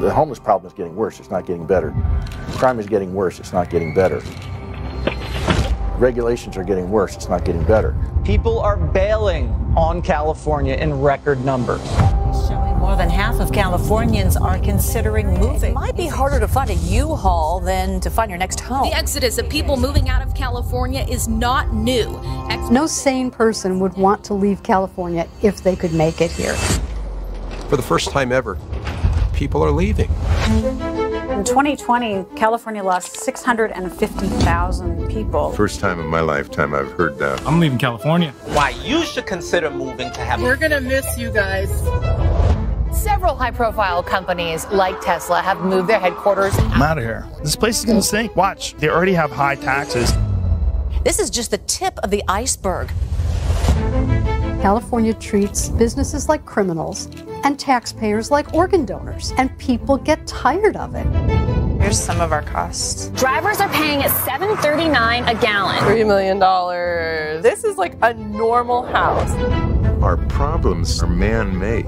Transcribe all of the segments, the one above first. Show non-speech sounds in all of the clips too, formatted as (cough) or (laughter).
The homeless problem is getting worse, it's not getting better. Crime is getting worse, it's not getting better. Regulations are getting worse, it's not getting better. People are bailing on California in record numbers. Showing more than half of Californians are considering moving. It might be harder to find a U-Haul than to find your next home. The exodus of people moving out of California is not new. Ex- no sane person would want to leave California if they could make it here. For the first time ever, people are leaving. In 2020, California lost 650,000 people. First time in my lifetime I've heard that. I'm leaving California. Why you should consider moving to have. We're gonna miss you guys. Several high profile companies like Tesla have moved their headquarters. I'm out of here. This place is gonna stink. Watch, they already have high taxes. This is just the tip of the iceberg. California treats businesses like criminals and taxpayers like organ donors, and people get tired of it. Here's some of our costs. Drivers are paying at $7.39 a gallon. $3 million. This is like a normal house. Our problems are man made.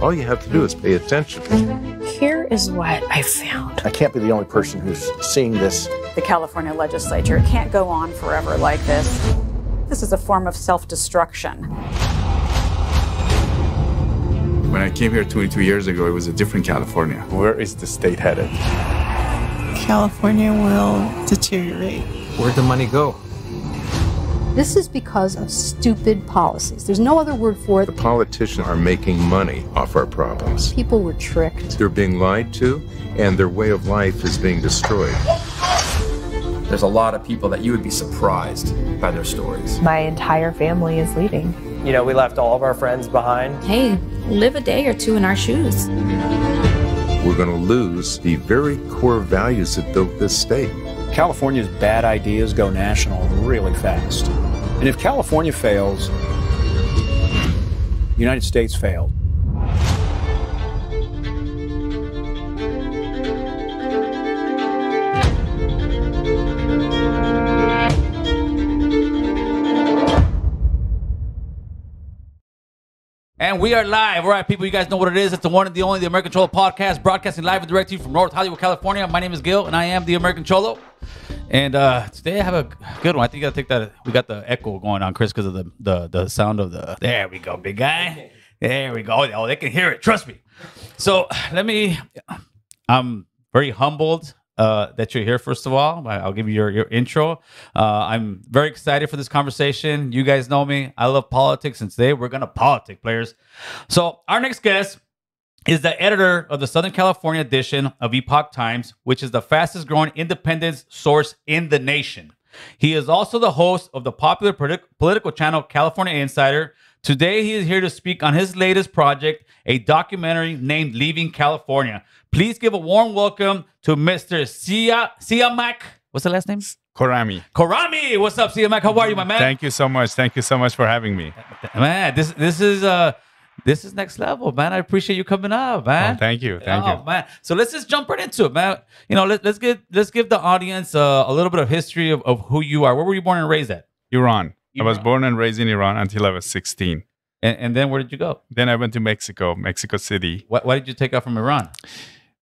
All you have to do is pay attention. Here is what I found. I can't be the only person who's seeing this. The California legislature can't go on forever like this. This is a form of self destruction. When I came here 22 years ago, it was a different California. Where is the state headed? California will deteriorate. Where'd the money go? This is because of stupid policies. There's no other word for it. The politicians are making money off our problems. People were tricked. They're being lied to, and their way of life is being destroyed. There's a lot of people that you would be surprised by their stories. My entire family is leaving. You know, we left all of our friends behind. Hey, live a day or two in our shoes. We're going to lose the very core values that built this state. California's bad ideas go national really fast. And if California fails, the United States failed. And we are live. All right, people, you guys know what it is. It's the one and the only, the American Cholo podcast, broadcasting live and direct to you from North Hollywood, California. My name is Gil, and I am the American Cholo. And uh, today I have a good one. I think I think that we got the echo going on, Chris, because of the, the the sound of the. There we go, big guy. There we go. Oh, they can hear it. Trust me. So let me. I'm very humbled uh, that you're here. First of all, I'll give you your your intro. Uh, I'm very excited for this conversation. You guys know me. I love politics, and today we're gonna politic, players. So our next guest is the editor of the Southern California edition of Epoch Times, which is the fastest growing independent source in the nation. He is also the host of the popular politi- political channel California Insider. Today, he is here to speak on his latest project, a documentary named Leaving California. Please give a warm welcome to Mr. Siamak. What's the last name? Khorrami. Khorrami. What's up, Siamak? How are you, my man? Thank you so much. Thank you so much for having me. Man, this this is uh this is next level, man. I appreciate you coming up, man. Oh, thank you. Thank oh, you. man. So let's just jump right into it, man. You know, let, let's get let's give the audience uh, a little bit of history of, of who you are. Where were you born and raised at? Iran. I was born and raised in Iran until I was 16. And, and then where did you go? Then I went to Mexico, Mexico City. Why, why did you take off from Iran?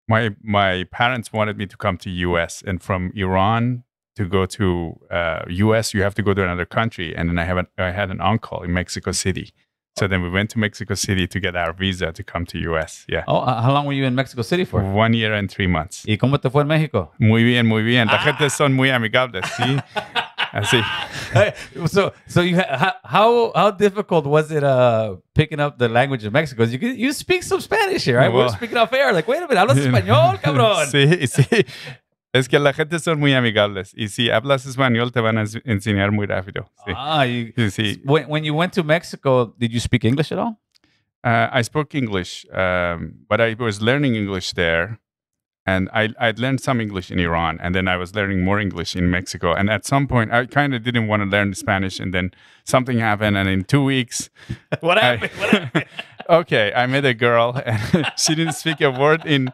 My my parents wanted me to come to US and from Iran to go to uh, US you have to go to another country and then I have an, I had an uncle in Mexico City. So then we went to Mexico City to get our visa to come to US. Yeah. Oh, uh, how long were you in Mexico City for? One year and three months. ¿Y cómo te fue en México? Muy bien, muy bien. La Ah. gente son muy amigables, ¿sí? (laughs) Así. Hey, so so you ha- how how difficult was it uh picking up the language of Mexico? You you speak some Spanish here, right? We're Well- speaking off air. Like, wait a minute, hablas español, (laughs) cabrón. Sí, sí. Es que la gente son muy amigables. Y si hablas español, te van a enseñar muy rápido. Sí. Ah, you, Sí, sí. when when you went to Mexico, did you speak English at all? Uh, I spoke English, um, but I was learning English there. And I, I'd learned some English in Iran, and then I was learning more English in Mexico. And at some point, I kind of didn't want to learn Spanish, and then something happened. And in two weeks, (laughs) What I- happened? What happened? (laughs) okay, I met a girl, (laughs) and she didn't speak a word in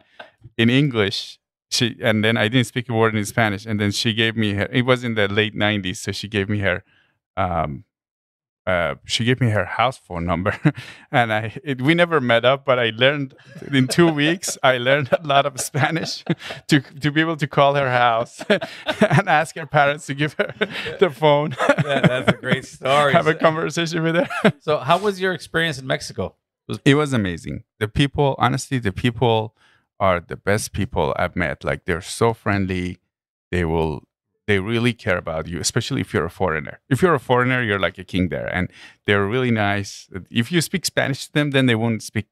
in English. She and then I didn't speak a word in Spanish, and then she gave me her. It was in the late '90s, so she gave me her um, uh, she gave me her house phone number, (laughs) and I it, we never met up, but I learned in two weeks. I learned a lot of Spanish (laughs) to to be able to call her house (laughs) and ask her parents to give her the phone. Yeah, that's a great story. Have a conversation with her. so, how was your experience in Mexico? It was amazing. The people, honestly, the people are the best people I've met. Like they're so friendly. They will they really care about you, especially if you're a foreigner. If you're a foreigner, you're like a king there, and they're really nice. If you speak Spanish to them, then they won't speak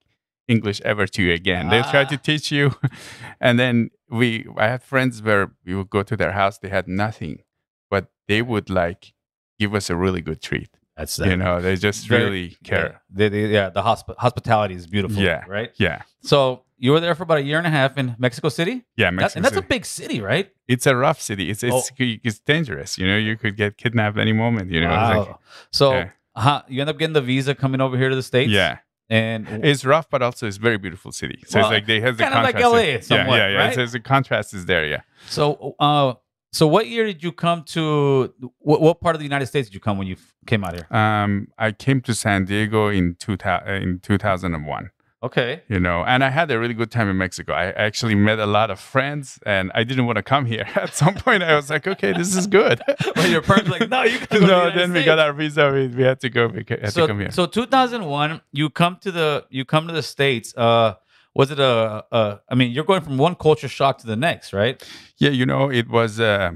English ever to you again. Ah. They try to teach you, (laughs) and then we. I had friends where we would go to their house. They had nothing, but they would like give us a really good treat. That's that. you know they just really care. Yeah, they, they, yeah the hosp- hospitality is beautiful. Yeah, right. Yeah. So you were there for about a year and a half in Mexico City. Yeah, Mexico that, and that's City. a big city, right? It's a rough city. It's it's, Oh. it's dangerous. You know, you could get kidnapped any moment. You know, Wow. like- so yeah. huh, you end up getting the visa coming over here to the states. yeah. and It's rough, but also it's very beautiful city. So Well, it's like they has the kinda like contrast. LA yeah, somewhat, yeah, yeah. right? It's, the contrast is there. Yeah. So, uh, so what year did you come to? What, what part of the United States did you come when you f- came out here? Um, I came to San Diego in two thousand in two thousand and one. Okay. You know, and I had a really good time in Mexico. I actually met a lot of friends, and I didn't want to come here. (laughs) At some point, I was like, okay, this is good. (laughs) Well, your parents were like, no, you to the no, United then we got our visa. We, we had to go. We had to So, come here. so 2001, you come to the you come to the states. Uh, was it a, a? I mean, you're going from one culture shock to the next, right? Yeah, you know, it was uh,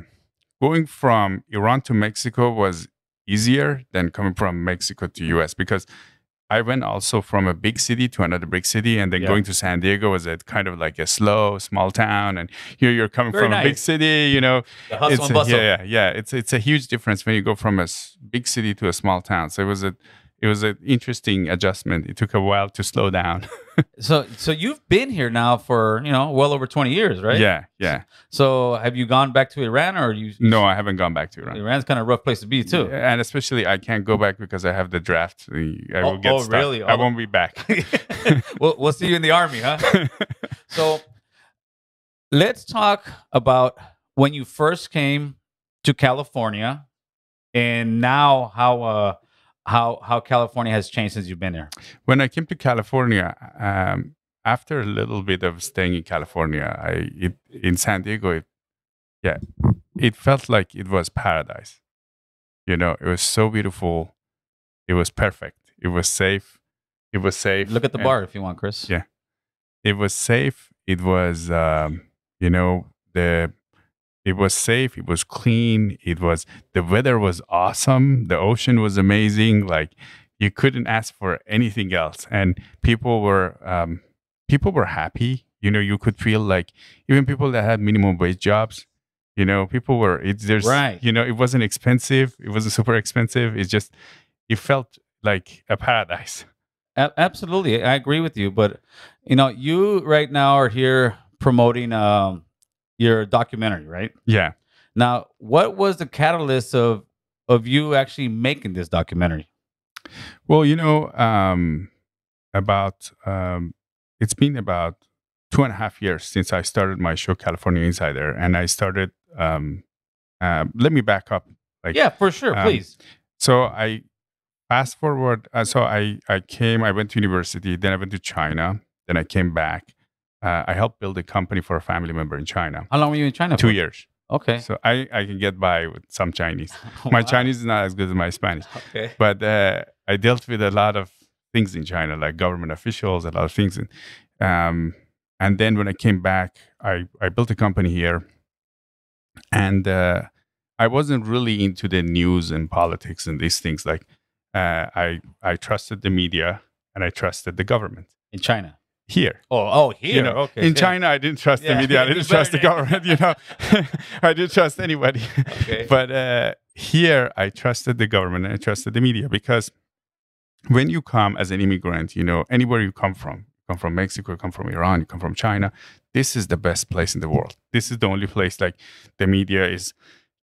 going from Iran to Mexico was easier than coming from Mexico to US because I went also from a big city to another big city, and then Yeah. going to San Diego was a kind of like a slow, small town, and here you're coming Very from a big city. You know, The hustle it's and a- yeah, yeah, yeah. It's it's a huge difference when you go from a big city to a small town. So it was a it was an interesting adjustment. It took a while to slow down. (laughs) So, so you've been here now for you know well over 20 years, right? Yeah, yeah. So, have you gone back to Iran, or you? No, I haven't gone back to Iran. Iran's kind of a rough place to be too. And especially, I can't go back because I have the draft. I Oh- will get oh, stuck. really? I Oh. won't be back. (laughs) (laughs) we'll, we'll see you in the army, huh? so let's talk about when you first came to California and now how uh how how California has changed since you've been there. when I came to California, um, after a little bit of staying in California, I it, in San Diego, it, yeah, it felt like it was paradise. You know, it was so beautiful. It was perfect. It was safe. It was safe. Look at the and- bar if you want, Chris. Yeah, it was safe. It was, um, you know, the it was safe. It was clean. It was the weather was awesome. The ocean was amazing. Like you couldn't ask for anything else. And people were um, people were happy. You know, you could feel like even people that had minimum wage jobs. You know, people were. It's there's Right. You know, it wasn't expensive. It wasn't super expensive. It's just it felt like a paradise. A- absolutely, I agree with you. But you know, you right now are here promoting um your documentary, right? Yeah. Now, what was the catalyst of of you actually making this documentary? Well, you know, um, about um, it's been about two and a half years since I started my show, California Insider, and I started. Um, uh, let me back up. Like, yeah, for sure, um, please. So I fast forward. Uh, so I I came. I went to university. Then I went to China. Then I came back. Uh, I helped build a company for a family member in China. How long were you in China? Two for? years. Okay. So I, I can get by with some Chinese. (laughs) My Chinese is not as good as my Spanish. Okay. But uh, I dealt with a lot of things in China, like government officials, a lot of things. And, um, and then when I came back, I, I built a company here. And uh, I wasn't really into the news and politics and these things. Like uh, I, I trusted the media and I trusted the government in China. Here. Oh, oh, here. You know, okay. in yeah. China, I didn't trust Yeah, the media. I didn't (laughs) trust the government. You know, (laughs) I didn't trust anybody. Okay. (laughs) But uh, here, I trusted the government and I trusted the media because when you come as an immigrant, you know, anywhere you come from, you come from Mexico, you come from Iran, you come from China, this is the best place in the world. This is the only place like the media is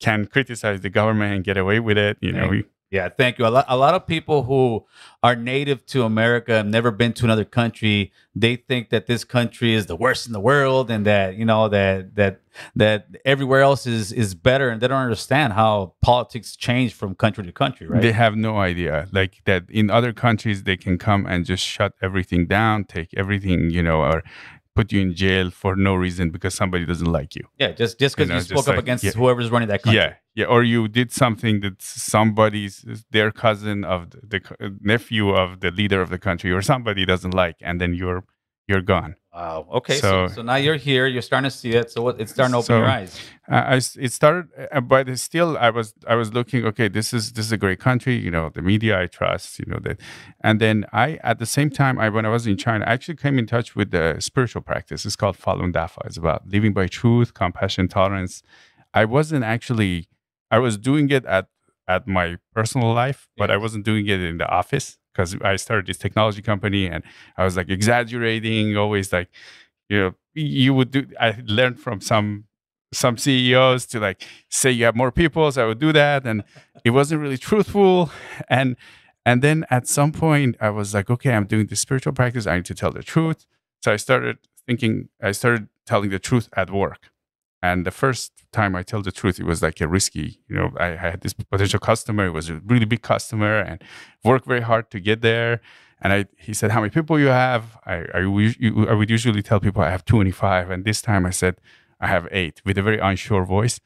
can criticize the government and get away with it. You know, Right. Yeah, thank you. A lot, a lot of people who are native to America have never been to another country. They think that this country is the worst in the world, and that you know that that that everywhere else is is better, and they don't understand how politics change from country to country. Right? They have no idea, like that. In other countries, they can come and just shut everything down, take everything, you know, or put you in jail for no reason because somebody doesn't like you. Yeah, just just because you, know, you, spoke up like- against yeah. whoever's running that country. Yeah, yeah, or you did something that somebody's their cousin of the, the uh, nephew of the leader of the country or somebody doesn't like, and then you're you're gone. Wow. Okay. So, So- so now you're here. You're starting to see it. So what, it's starting to open So, your eyes. I s- it started, uh, but it's still I was I was looking. Okay, this is this is a great country. You know, the media I trust. You know that, and then I at the same time I when I was in China, I actually came in touch with the spiritual practice. It's called Falun Dafa. It's about living by truth, compassion, tolerance. I wasn't actually I was doing it at at my personal life, but I wasn't doing it in the office because I started this technology company and I was like exaggerating, always like, you know, you would do. I learned from some some CEOs to like say you have more people, so I would do that, and it wasn't really truthful. And and then at some point, I was like, okay, I'm doing this spiritual practice. I need to tell the truth. So I started thinking. I started telling the truth at work. And the first time I tell the truth, it was like a risky. You know, I had this potential customer. It was a really big customer, and worked very hard to get there. And I, he said, "How many people you have?" I, I, I would usually tell people I have 25, and this time I said I have eight with a very unsure voice.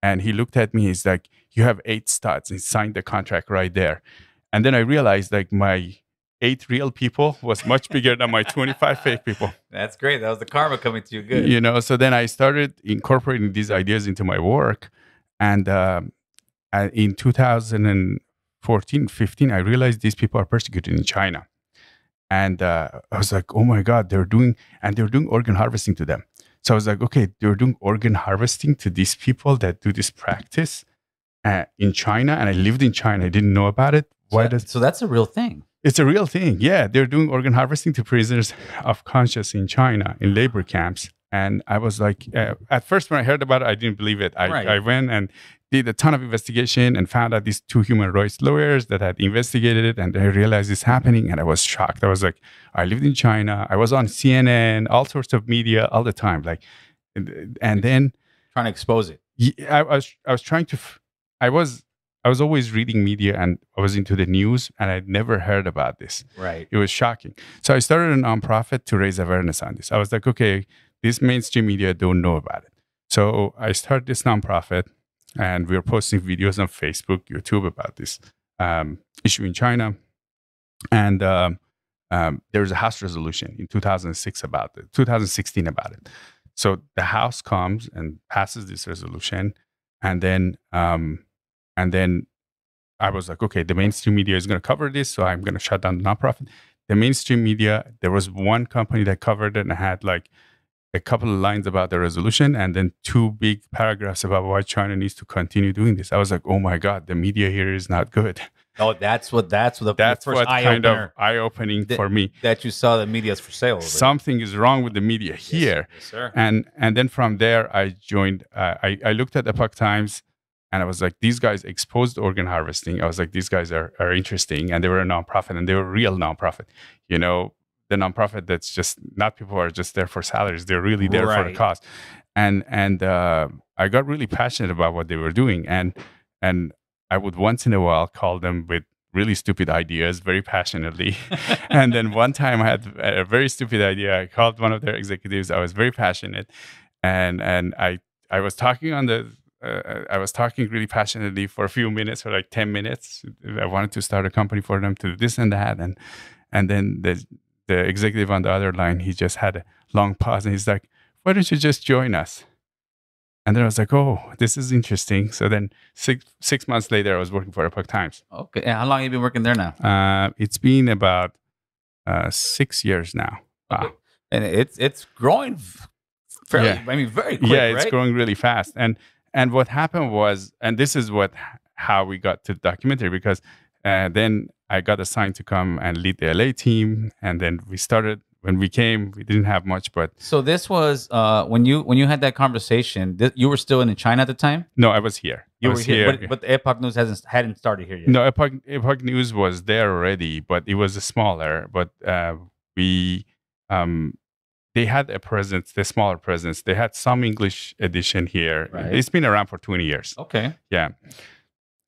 And he looked at me. He's like, "You have eight studs." He signed the contract right there. And then I realized like my eight real people was much bigger than my 25 fake people. (laughs) That's great. That was the karma coming to you. Good. You know, so then I started incorporating these ideas into my work. And um, in 2014, 15, I realized these people are persecuted in China. And uh, I was like, oh my God, they're doing, and they're doing organ harvesting to them. So I was like, okay, they're doing organ harvesting to these people that do this practice uh, in China. And I lived in China. I didn't know about it. Why does So that's a real thing. It's a real thing. Yeah, they're doing organ harvesting to prisoners of conscience in China in labor camps. And I was like, uh, at first when I heard about it, I didn't believe it. I, Right. I went and did a ton of investigation and found out these two human rights lawyers that had investigated it, and I realized it's happening. And I was shocked. I was like, I lived in China. I was on CNN, all sorts of media all the time. Like, and, and then Trying to expose it. I was I was trying to f- I was I was always reading media and I was into the news and I'd never heard about this. Right. It was shocking. So I started a nonprofit to raise awareness on this. I was like, okay, this mainstream media don't know about it. So I started this nonprofit and we were posting videos on Facebook, YouTube about this um, issue in China. And um, um, there was a House resolution in 2006 about it, 2016 about it. So the House comes and passes this resolution, and then um, and then I was like, okay, the mainstream media is going to cover this, so I'm going to shut down the nonprofit. The mainstream media, there was one company that covered it and had like a couple of lines about the resolution, and then two big paragraphs about why China needs to continue doing this. I was like, oh my god, the media here is not good. Oh, that's what that's what the That's first what eye kind of eye opening for me. that you saw the media's for sale. something is wrong with the media here. yes, sir. And and then from there, I joined. Uh, I I looked at the Epoch Times, and I was like, these guys exposed organ harvesting. I was like, these guys are are interesting, and they were a nonprofit, and they were a real nonprofit. You know, the nonprofit that's just not people are just there for salaries. They're really there for the Right. cause. And and uh, I got really passionate about what they were doing, and and I would once in a while call them with really stupid ideas very passionately. (laughs) and then one time I had a very stupid idea. I called one of their executives. I was very passionate, and and I I was talking on the. Uh, I was talking really passionately for a few minutes, for like ten minutes. I wanted to start a company for them to do this and that, and and then the the executive on the other line, he just had a long pause, and he's like, "Why don't you just join us?" And then I was like, "Oh, this is interesting." So then six six months later, I was working for Epoch Times. Okay. And how long have you been working there now? Uh, it's been about uh, six years now. Wow. And it's it's growing fairly. Yeah. I mean, very quick. yeah, it's right? growing really fast. And and what happened was, and this is what how we got to the documentary because uh, then I got assigned to come and lead the LA team, and then we started when we came, we didn't have much, but So this was uh, when you when you had that conversation. Th- you were still in China at the time. no, I was here. You I were was here, But, but the Epoch News hasn't hadn't started here yet. No, Epoch, Epoch News was there already, but it was smaller. But uh, we, um, they had a presence, the smaller presence. They had some English edition here. Right. It's been around for 20 years. Okay. Yeah.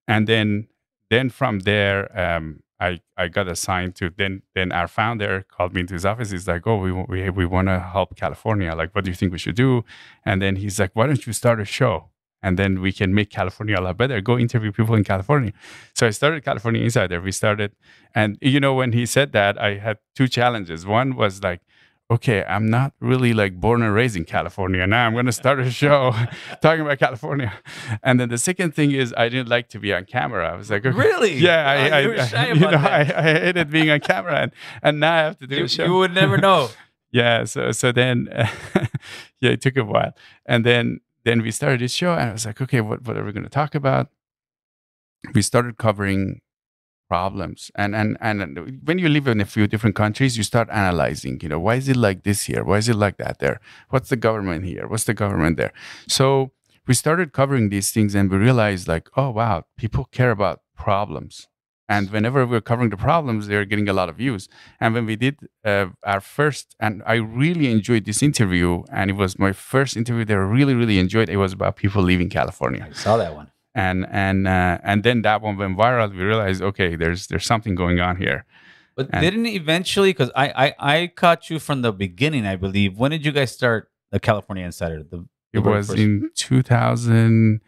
And then, then from there, um, I, I got assigned to then then our founder called me into his office. He's like, "Oh, we we we want to help California. Like, what do you think we should do?" And then he's like, "Why don't you start a show?" and then we can make California a lot better. Go interview people in California. So I started California Insider. We started, and you know, when he said that, I had two challenges. One was like, okay, I'm not really like born and raised in California. Now I'm going to start a show (laughs) talking about California. And then the second thing is I didn't like to be on camera. I was like, okay, Really? Yeah, Oh, I, I, you were shy (laughs) you about know. I, I hated being on camera, and, and now I have to do You- a show. you would never know. (laughs) yeah. So so then, yeah, it took a while, and then then we started this show, and I was like, okay, what what are we going to talk about? We started covering problems. And and and when you live in a few different countries you start analyzing you know why is it like this here? Why is it like that there? What's the government here? What's the government there? So we started covering these things and we realized like oh wow people care about problems. And whenever we're covering the problems they're getting a lot of views. And when we did uh, our first and i really enjoyed this interview and it was my first interview that i really really enjoyed it was about people leaving california. I saw that one. And and uh, and then that one went viral. We realized, okay, there's there's something going on here. But And- didn't eventually? Because I, I I caught you from the beginning, I believe. When did you guys start the California Insider? The, the It was first- in 2000.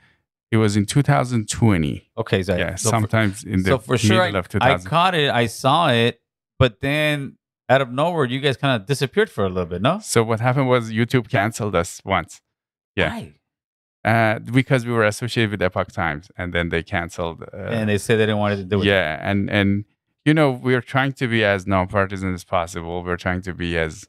It was in 2020. Okay, so Yeah, so for- sometimes in the so for sure I, I caught it, I saw it, but then out of nowhere, you guys kind of disappeared for a little bit. No, So what happened was YouTube canceled us once. Yeah. Why? Uh, because we were associated with Epoch Times, and then they canceled. Uh, and they said they didn't want to do it. yeah, and and you know we're trying to be as nonpartisan as possible. We're trying to be as,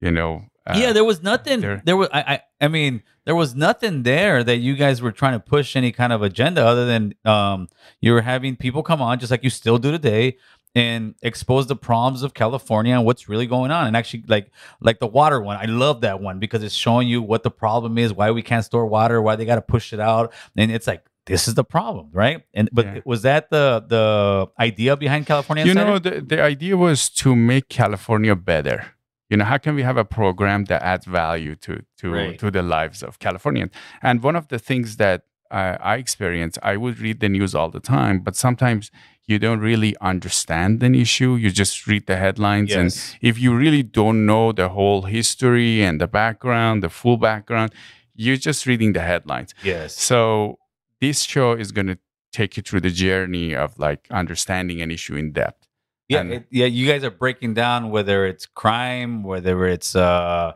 you know. Uh, yeah, there was nothing. there- There was, I, I, I mean, there was nothing there that you guys were trying to push any kind of agenda other than um, you were having people come on, just like you still do today, and expose the problems of California and what's really going on. And actually, like, like the water one, I love that one because it's showing you what the problem is, why we can't store water, why they got to push it out, and it's like. This is the problem, right? And but was that the the idea behind California? you know the, the idea was to make california better you know how can we have a program that adds value to to Right. to the lives of californians and one of the things that uh, i experience i would read the news all the time but sometimes you don't really understand an issue you just read the headlines Yes. and if you really don't know the whole history and the background the full background you're just reading the headlines Yes. so this show is going to take you through the journey of like understanding an issue in depth Yeah, it, yeah. You guys are breaking down whether it's crime, whether it's uh,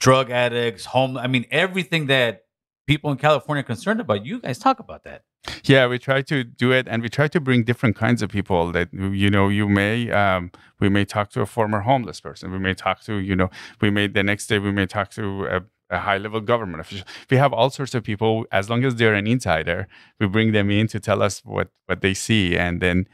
drug addicts, home. I mean, everything that people in California are concerned about. You guys talk about that. Yeah, we try to do it, and we try to bring different kinds of people. That you know, you may um, we may talk to a former homeless person. We may talk to you know, we may the next day we may talk to a, a high level government official. We have all sorts of people. As long as they're an insider, we bring them in to tell us what what they see, and then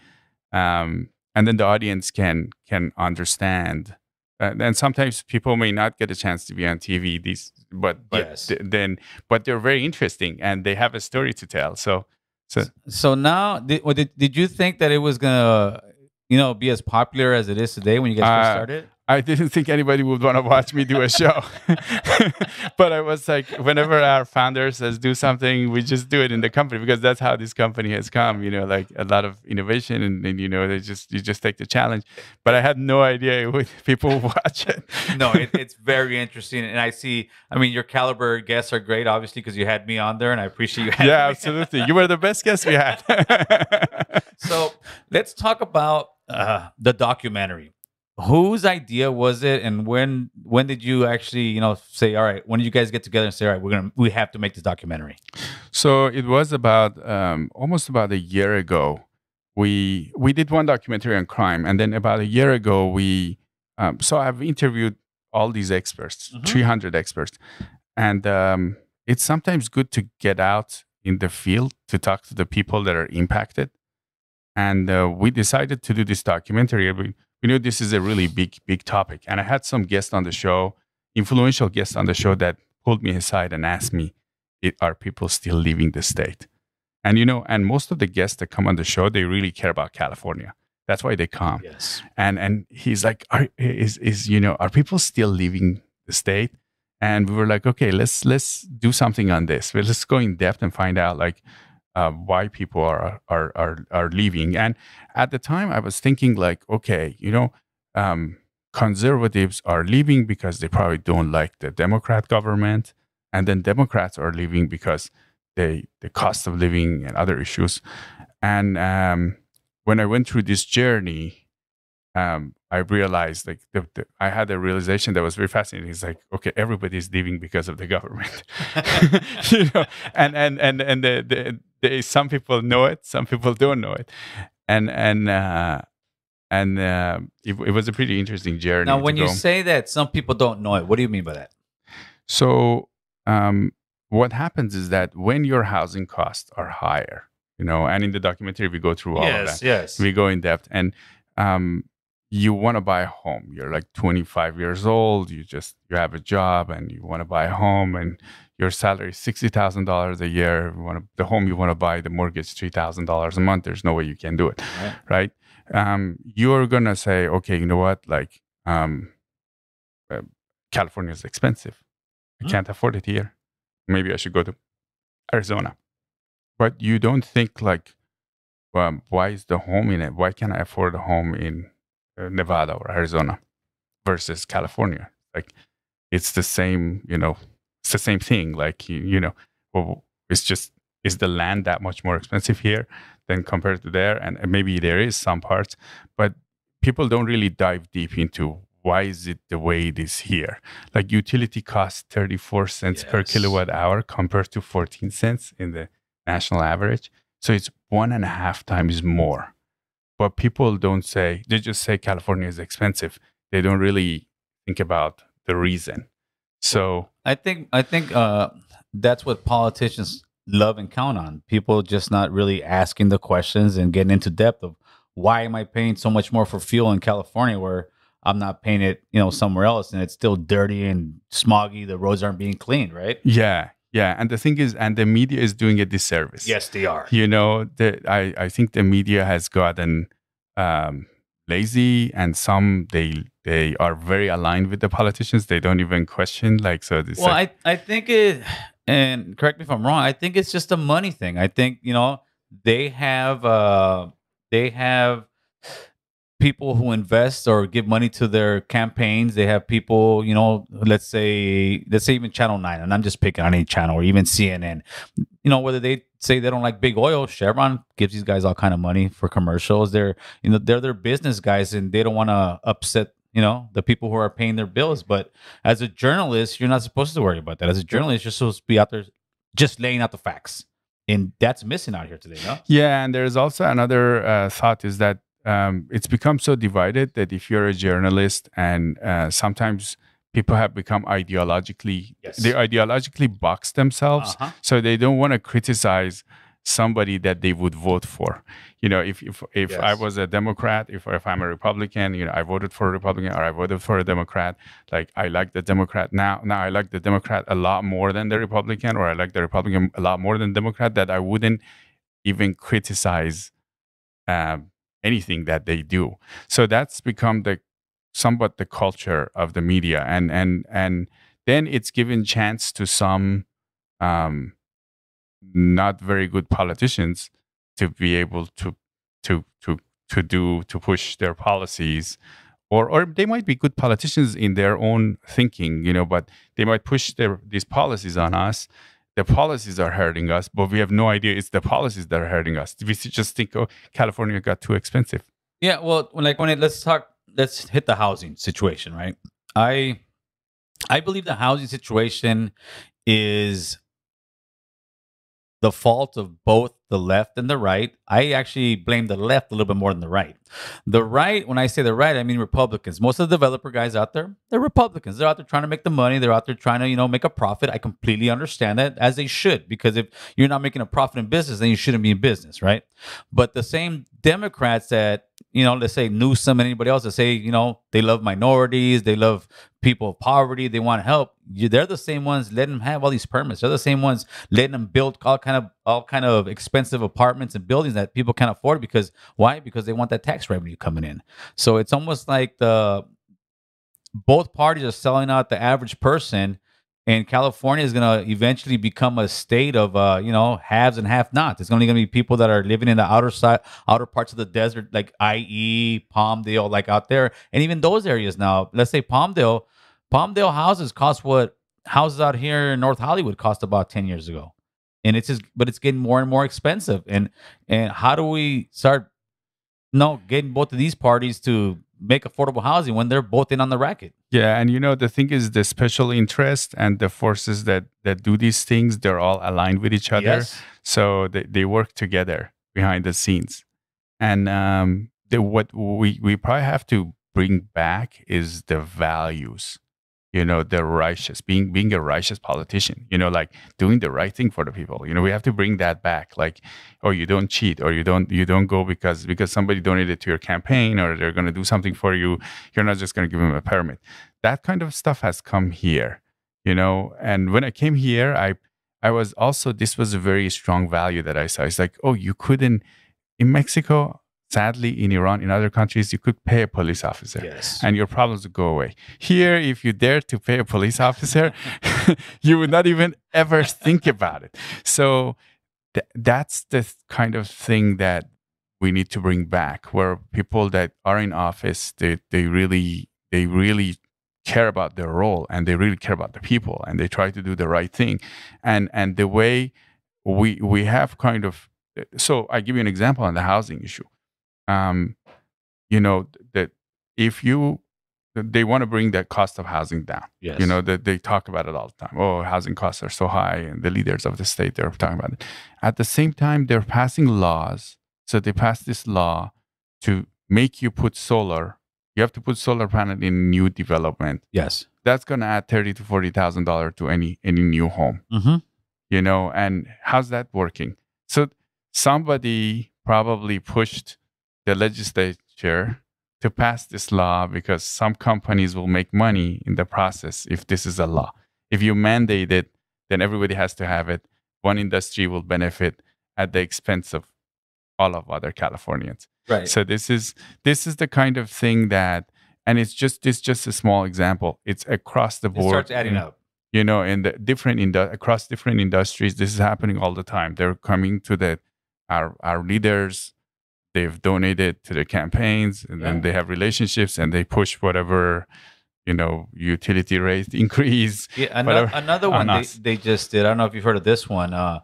um, and then the audience can can understand. Uh, and sometimes people may not get a chance to be on TV. These, but but Yes. th- then but they're very interesting and they have a story to tell. So so So now, did, did did you think that it was gonna, you know, be as popular as it is today when you guys first Uh, started? I didn't think anybody would want to watch me do a show. (laughs) but I was like, whenever our founder says do something, we just do it in the company because that's how this company has come. You know, like a lot of innovation, and, and you know, they just you just take the challenge. But I had no idea would (laughs) people would watch it. (laughs) no, it, it's very interesting, and I see. I mean, your caliber guests are great, obviously, because you had me on there, and I appreciate you. having yeah, absolutely. You were the best guest we had. so let's talk about uh, the documentary. Whose idea was it, and when when did you actually, you know, say, all right, when did you guys get together and say, all right, we're gonna we have to make this documentary? So it was about um, almost about a year ago. We we did one documentary on crime, and then about a year ago, we um, so I've interviewed all these experts, three hundred experts, and um, it's sometimes good to get out in the field to talk to the people that are impacted. And uh, we decided to do this documentary. We, know this is a really big, big topic. And I had some guests on the show, influential guests on the show that pulled me aside and asked me, are people still leaving the state? And you know, and most of the guests that come on the show, they really care about California. That's why they come. Yes. And and he's like, are, is is you know, are people still leaving the state? And we were like, okay, let's let's do something on this. Well, let's go in depth and find out like uh, why people are, are are are leaving. And at the time, I was thinking like, okay, you know, um, conservatives are leaving because they probably don't like the Democrat government, and then Democrats are leaving because they the cost of living and other issues. And um, when I went through this journey, um, I realized like the, the, I had a realization that was very fascinating. It's like, okay, everybody's leaving because of the government, (laughs) you know, and and and and the, the, some people know it, some people don't know it, and and uh, and uh, it, it was a pretty interesting journey. Now, when you go. say that some people don't know it, what do you mean by that? So, um, what happens is that when your housing costs are higher, you know, and in the documentary we go through all yes, of that. Yes, we go in depth, and um, you want to buy a home. You're like 25 years old. You just you have a job and you want to buy a home, and your salary is sixty thousand dollars a year. Want to, the home you want to buy, the mortgage three thousand dollars a month. There's no way you can do it, right? right? Um, you're gonna say, okay, you know what? Like, um, uh, California is expensive. I can't afford it here. Maybe I should go to Arizona. But you don't think like, well, why is the home in it? Why can't I afford a home in uh, Nevada or Arizona versus California? Like, it's the same, you know, the same thing. Like, you, you know, well, it's just, is the land that much more expensive here than compared to there? And maybe there is some parts, but people don't really dive deep into why is it the way it is here? Like utility costs 34 cents yes. per kilowatt hour compared to 14 cents in the national average. So it's one and a half times more. But people don't say, they just say California is expensive. They don't really think about the reason. So I think I think uh, that's what politicians love and count on. People just not really asking the questions and getting into depth of why am I paying so much more for fuel in California where I'm not paying it, you know, somewhere else and it's still dirty and smoggy. The roads aren't being cleaned, right? Yeah. Yeah. And the thing is, and the media is doing a disservice. Yes, they are. You know, the, I, I think the media has gotten um, lazy and some they they are very aligned with the politicians. They don't even question like so this Well, like, I, I think it and correct me if I'm wrong, I think it's just a money thing. I think, you know, they have uh they have people who invest or give money to their campaigns. They have people, you know, let's say, let's say even Channel 9, and I'm just picking on any channel or even CNN, you know, whether they say they don't like big oil, Chevron gives these guys all kind of money for commercials. They're, you know, they're their business guys and they don't want to upset you know the people who are paying their bills but as a journalist you're not supposed to worry about that as a journalist you're supposed to be out there just laying out the facts and that's missing out here today no yeah and there's also another uh, thought is that um, it's become so divided that if you're a journalist and uh, sometimes people have become ideologically yes. they ideologically box themselves uh-huh. so they don't want to criticize somebody that they would vote for you know if if, if yes. i was a democrat if, if i'm a republican you know i voted for a republican or i voted for a democrat like i like the democrat now now i like the democrat a lot more than the republican or i like the republican a lot more than democrat that i wouldn't even criticize um, anything that they do. So that's become the somewhat the culture of the media, and and and then it's given chance to some um, not very good politicians to be able to to to to do to push their policies. Or, or they might be good politicians in their own thinking, you know, but they might push their these policies on us, the policies are hurting us, but we have no idea it's the policies that are hurting us. We just think, oh, California got too expensive. Yeah, well, like when it, let's talk, let's hit the housing situation, right? I, I believe the housing situation is the fault of both the left and the right. I actually blame the left a little bit more than the right. The right, when I say the right, I mean Republicans. Most of the developer guys out there, they're Republicans. They're out there trying to make the money. They're out there trying to, you know, make a profit. I completely understand that as they should, because if you're not making a profit in business, then you shouldn't be in business, right? But the same Democrats that you know, let's say Newsom and anybody else that say, you know, they love minorities, they love people of poverty, they want to help. They're the same ones letting them have all these permits. They're the same ones letting them build all kind of all kind of expensive apartments and buildings that people can't afford because why? Because they want that tax revenue coming in. So it's almost like the both parties are selling out the average person and California is going to eventually become a state of uh, you know haves and have-nots. It's only going to be people that are living in the outer side, outer parts of the desert, like IE, Palmdale, like out there, and even those areas now. Let's say Palmdale, Palmdale houses cost what houses out here in North Hollywood cost about ten years ago, and it's just, but it's getting more and more expensive. And and how do we start? No, getting both of these parties to make affordable housing when they're both in on the racket. Yeah, and you know the thing is the special interest and the forces that that do these things, they're all aligned with each other. Yes. So they, they work together behind the scenes. And um the what we we probably have to bring back is the values you know the righteous being being a righteous politician you know like doing the right thing for the people. You know we have to bring that back. Like oh you don't cheat or you don't you don't go because because somebody donated to your campaign or they're going to do something for you. You're not just going to give them a permit. That kind of stuff has come here you know? And when i came here i i was also this was a very strong value that i saw. It's like oh you couldn't in mexico sadly in iran in other countries you could pay a police officer. Yes. and your problems would go away. Here if you dare to pay a police officer (laughs) you would not even ever think about it. So th- that's the kind of thing that we need to bring back where people that are in office they, they really they really care about their role and they really care about the people and they try to do the right thing. And and the way we we have kind of uh, so i give you an example on the housing issue um, you know that if you they want to bring that cost of housing down. Yes. You know that they talk about it all the time. Oh, housing costs are so high, and the leaders of the state they're talking about it. At the same time, they're passing laws. So they passed this law to make you put solar. You have to put solar panel in new development. Yes. That's going to add thirty to forty thousand dollars to any any new home. Mm-hmm. You know, and how's that working? So somebody probably pushed the legislature to pass this law because some companies will make money in the process if this is a law. If you mandate it, then everybody has to have it. One industry will benefit at the expense of all of other Californians. Right. So this is this is the kind of thing that and it's just it's just a small example. It's across the board. It starts adding up. You know, in the different indu- across different industries, this is happening all the time. They're coming to the our our leaders they've donated to the campaigns and yeah. then they have relationships and they push whatever you know utility rate (laughs) increase yeah another, another one on they, they just did i don't know if you've heard of this one uh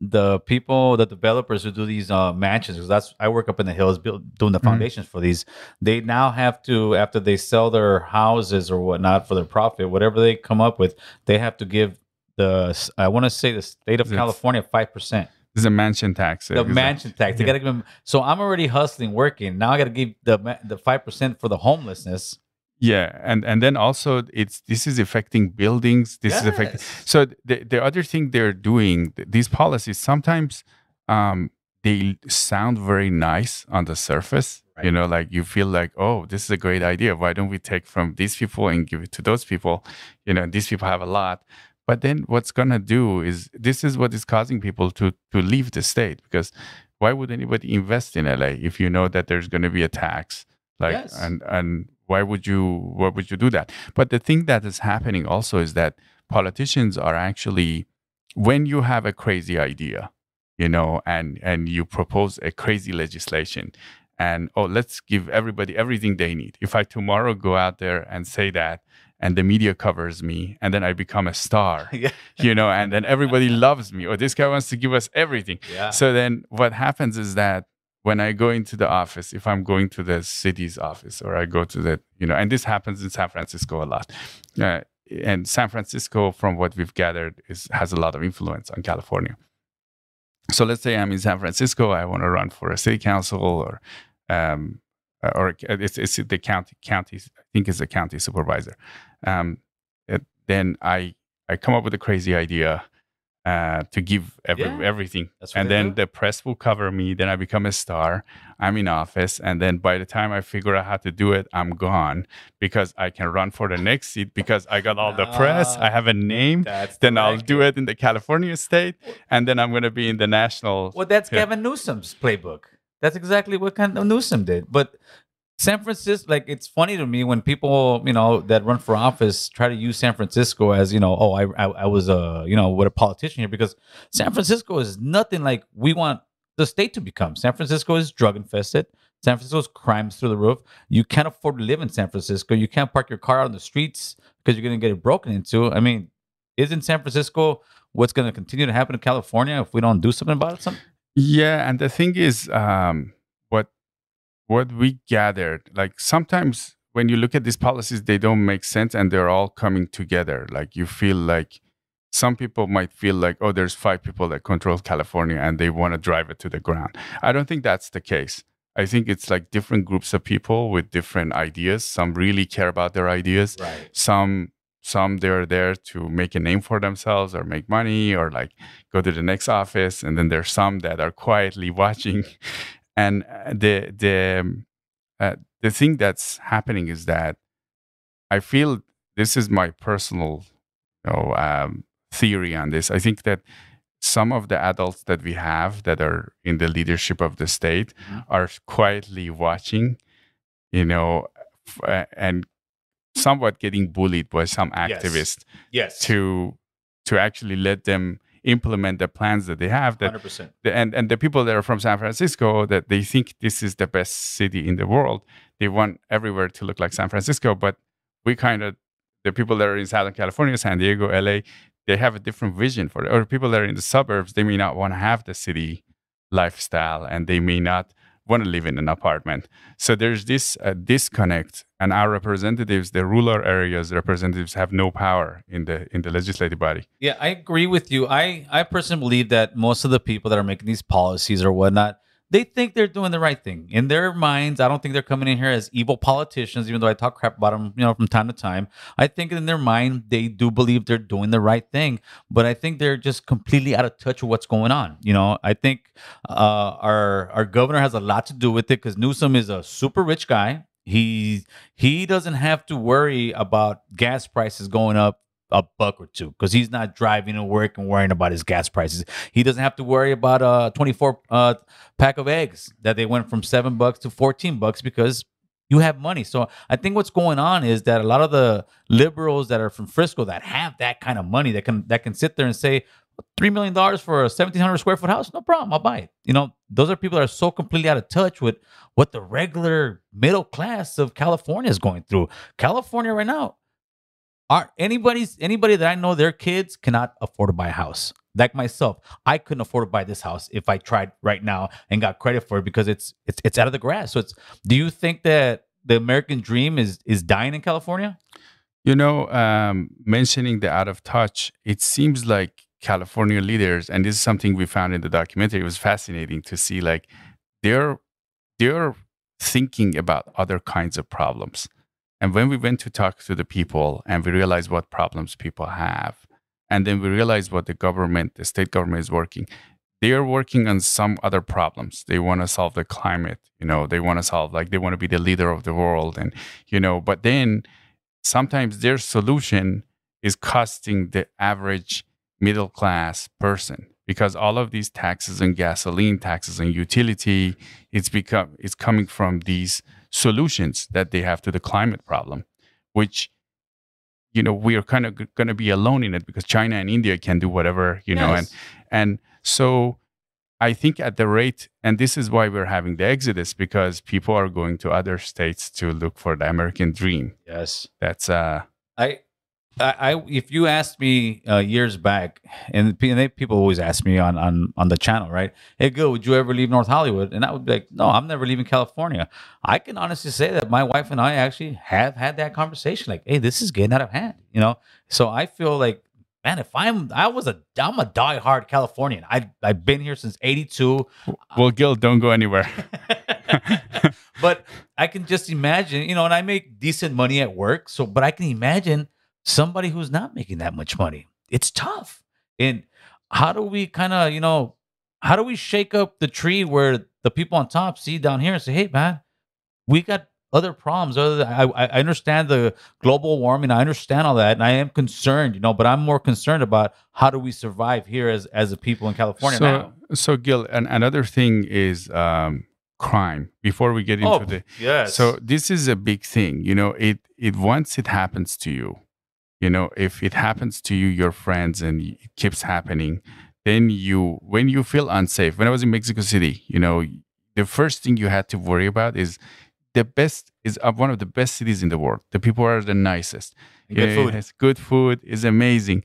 the people the developers who do these uh mansions because that's i work up in the hills build, doing the foundations mm-hmm. for these they now have to after they sell their houses or whatnot for their profit whatever they come up with they have to give the i want to say the state of california 5% this is a mansion tax. The mansion tax. They yeah. gotta give them. So I'm already hustling, working. Now I gotta give the the five percent for the homelessness. Yeah, and and then also it's this is affecting buildings. This yes. is affecting. So the the other thing they're doing these policies sometimes um, they sound very nice on the surface. Right. You know, like you feel like, oh, this is a great idea. Why don't we take from these people and give it to those people? You know, these people have a lot. But then what's gonna do is this is what is causing people to to leave the state because why would anybody invest in LA if you know that there's gonna be a tax? Like yes. and and why would you why would you do that? But the thing that is happening also is that politicians are actually when you have a crazy idea, you know, and and you propose a crazy legislation and oh let's give everybody everything they need. If I tomorrow go out there and say that and the media covers me and then I become a star, (laughs) yeah. you know, and then everybody (laughs) loves me or this guy wants to give us everything. Yeah. So then what happens is that when I go into the office, if I'm going to the city's office or I go to the, you know, and this happens in San Francisco a lot. Uh, and San Francisco, from what we've gathered, is has a lot of influence on California. so let's say I'm in San Francisco, I want to run for a city council or um, or it's, it's the county county I think it's the county supervisor. Um, then I I come up with a crazy idea uh, to give every, Yeah. everything, That's and then do. the press will cover me. Then I become a star. I'm in office, and then by the time I figure out how to do it, I'm gone because I can run for the next seat because I got all the press. I have a name. That's then I'll do it in the California state, and then I'm going to be in the national. Well, that's. Gavin Newsom's playbook. That's exactly what kind of Newsom did. But San Francisco, like it's funny to me when people, you know, that run for office try to use San Francisco as, you know, oh, I, I, I was a, you know, what a politician here because San Francisco is nothing like we want the state to become. San Francisco is drug infested. San Francisco's crimes through the roof. You can't afford to live in San Francisco. You can't park your car on the streets because you're going to get it broken into. I mean, isn't San Francisco what's going to continue to happen in California if we don't do something about it? Some, Yeah, and the thing is, um, what what we gathered, like sometimes when you look at these policies, they don't make sense, and they're all coming together. Like you feel like some people might feel like, oh, there's five people that control California, and they want to drive it to the ground. I don't think that's the case. I think it's like different groups of people with different ideas. Some really care about their ideas. Right. Some some they're there to make a name for themselves or make money or like go to the next office and then there's some that are quietly (laughs) watching. And uh, the the um, uh, the thing that's happening is that i feel this is my personal you know, um, theory on this. I think that some of the adults that we have that are in the leadership of the state are quietly watching you know f- uh, and somewhat getting bullied by some activists Yes. to to actually let them implement the plans that they have that 100%. the, and and the people that are from San Francisco that they think this is the best city in the world they want everywhere to look like San Francisco but we kind of the people that are in Southern California San Diego LA they have a different vision for it or people that are in the suburbs they may not want to have the city lifestyle and they may not want to live in an apartment so there's this uh, disconnect and our representatives the rural areas representatives have no power in the in the legislative body Yeah, I agree with you. I, I personally believe that most of the people that are making these policies or whatnot, they think they're doing the right thing. In their minds, I don't think they're coming in here as evil politicians, even though I talk crap about them, you know, from time to time. I think in their mind, they do believe they're doing the right thing, but I think they're just completely out of touch with what's going on. You know, I think uh, our our governor has a lot to do with it because Newsom is a super rich guy. He he doesn't have to worry about gas prices going up a buck or two because he's not driving to work and worrying about his gas prices. He doesn't have to worry about a 24 uh, pack of eggs that they went from seven bucks to 14 bucks because you have money. So I think what's going on is that a lot of the liberals that are from Frisco that have that kind of money that can that can sit there and say three million dollars for a 1700 square foot house, no problem, I'll buy it. You know, those are people that are so completely out of touch with what the regular middle class of California is going through. California right now, are anybody's anybody that I know their kids cannot afford to buy a house. Like myself, I couldn't afford to buy this house if I tried right now and got credit for it because it's it's it's out of the grass. So it's do you think that the American dream is is dying in California? You know, um, mentioning the out of touch, it seems like California leaders, and this is something we found in the documentary. It was fascinating to see, like they're they're thinking about other kinds of problems. And when we went to talk to the people, and we realized what problems people have, and then we realized what the government, the state government, is working. They are working on some other problems. They want to solve the climate. You know, they want to solve like they want to be the leader of the world, and you know. But then sometimes their solution is costing the average middle class person because all of these taxes and gasoline taxes and utility it's become it's coming from these solutions that they have to the climate problem which you know we are kind of going to be alone in it because china and india can do whatever you know and and so i think at the rate and this is why we're having the exodus because people are going to other states to look for the american dream Yes. that's uh I, I, I if you asked me uh, years back, and, and they, people always ask me on, on on the channel, right? Hey, Gil, would you ever leave North Hollywood? And I would be like, no, I'm never leaving California. I can honestly say that my wife and I actually have had that conversation. Like, hey, this is getting out of hand, you know. So I feel like man, if I'm I was a I'm a diehard Californian. I I've been here since '82. Well, Gil, don't go anywhere. (laughs) but I can just imagine, you know, and I make decent money at work. So, but I can imagine somebody who's not making that much money. It's tough. And how do we kind of, you know, how do we shake up the tree where the people on top see down here and say, hey, man, we got other problems. Other than, I, I understand the global warming. I understand all that, and I am concerned, you know. But I'm more concerned about how do we survive here as as a people in California so, now. So, Gil, and another thing is um, crime. Before we get into Oh, the yes. so this is a big thing. You know, it it once it happens to you, you know, if it happens to you, your friends, and it keeps happening, then you when you feel unsafe. When I was in Mexico City, you know, the first thing you had to worry about is the best is uh, one of the best cities in the world. The people are the nicest. Good Yeah, food. Good food is amazing.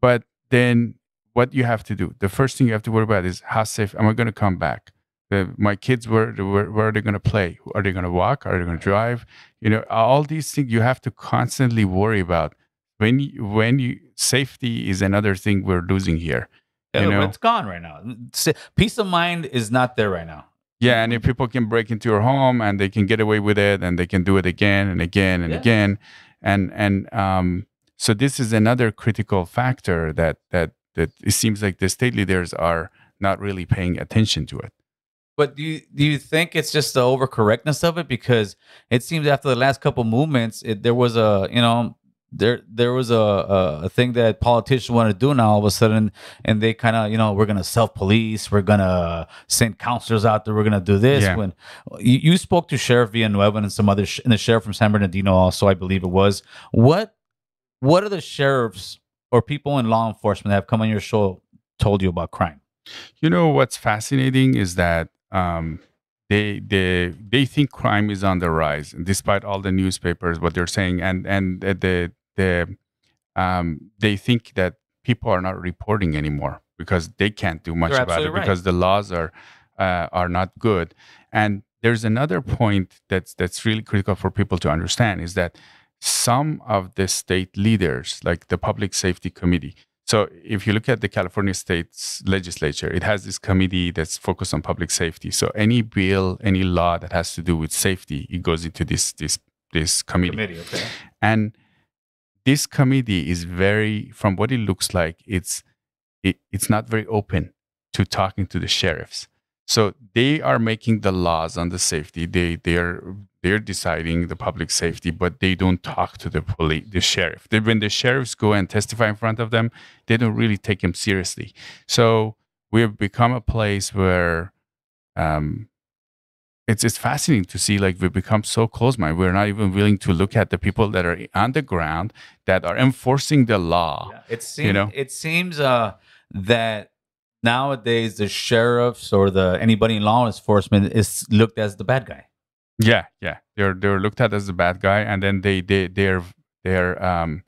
But then what you have to do, the first thing you have to worry about is how safe am I going to come back? The, my kids, where, where, where are they going to play? Are they going to walk? Are they going to drive? You know, all these things you have to constantly worry about. When you, when you safety is another thing we're losing here. Yeah, you know, it's gone right now. Peace of mind is not there right now. yeah, and if people can break into your home and they can get away with it, and they can do it again and again and Yeah. again, and and um, so this is another critical factor that that that it seems like the state leaders are not really paying attention to it. But do you do you think it's just the overcorrectness of it? Because it seems after the last couple movements, it, there was a you know there there was a, a a thing that politicians want to do now all of a sudden, and they kind of you know we're gonna self police, we're gonna send counselors out there, we're gonna do this. Yeah. When you, you spoke to Sheriff Villanueva and some other sh- and the sheriff from San Bernardino also, I believe it was. What what are the sheriffs or people in law enforcement that have come on your show told you about crime? You know what's fascinating is that um, they they they think crime is on the rise, despite all the newspapers what they're saying, and and the the, um, they think that people are not reporting anymore because they can't do much You're about it right. because the laws are uh, are not good. And there's another point that's that's really critical for people to understand is that some of the state leaders, like the Public Safety Committee, so if you look at the California state's legislature, it has this committee that's focused on public safety. So any bill, any law that has to do with safety, it goes into this this this committee. Committee, okay. And this committee is very, from what it looks like, it's it, it's not very open to talking to the sheriffs. So they are making the laws on the safety. They they're they're deciding the public safety, but they don't talk to the police, the sheriff. They, when the sheriffs go and testify in front of them, they don't really take them seriously. So we have become a place where um, it's it's fascinating to see like we become so close minded. We're not even willing to look at the people that are on the ground that are enforcing the law. It seems you know, it seems uh that nowadays the sheriffs or the anybody in law enforcement is looked as the bad guy. Yeah, yeah. They're they're looked at as the bad guy, and then they they their their um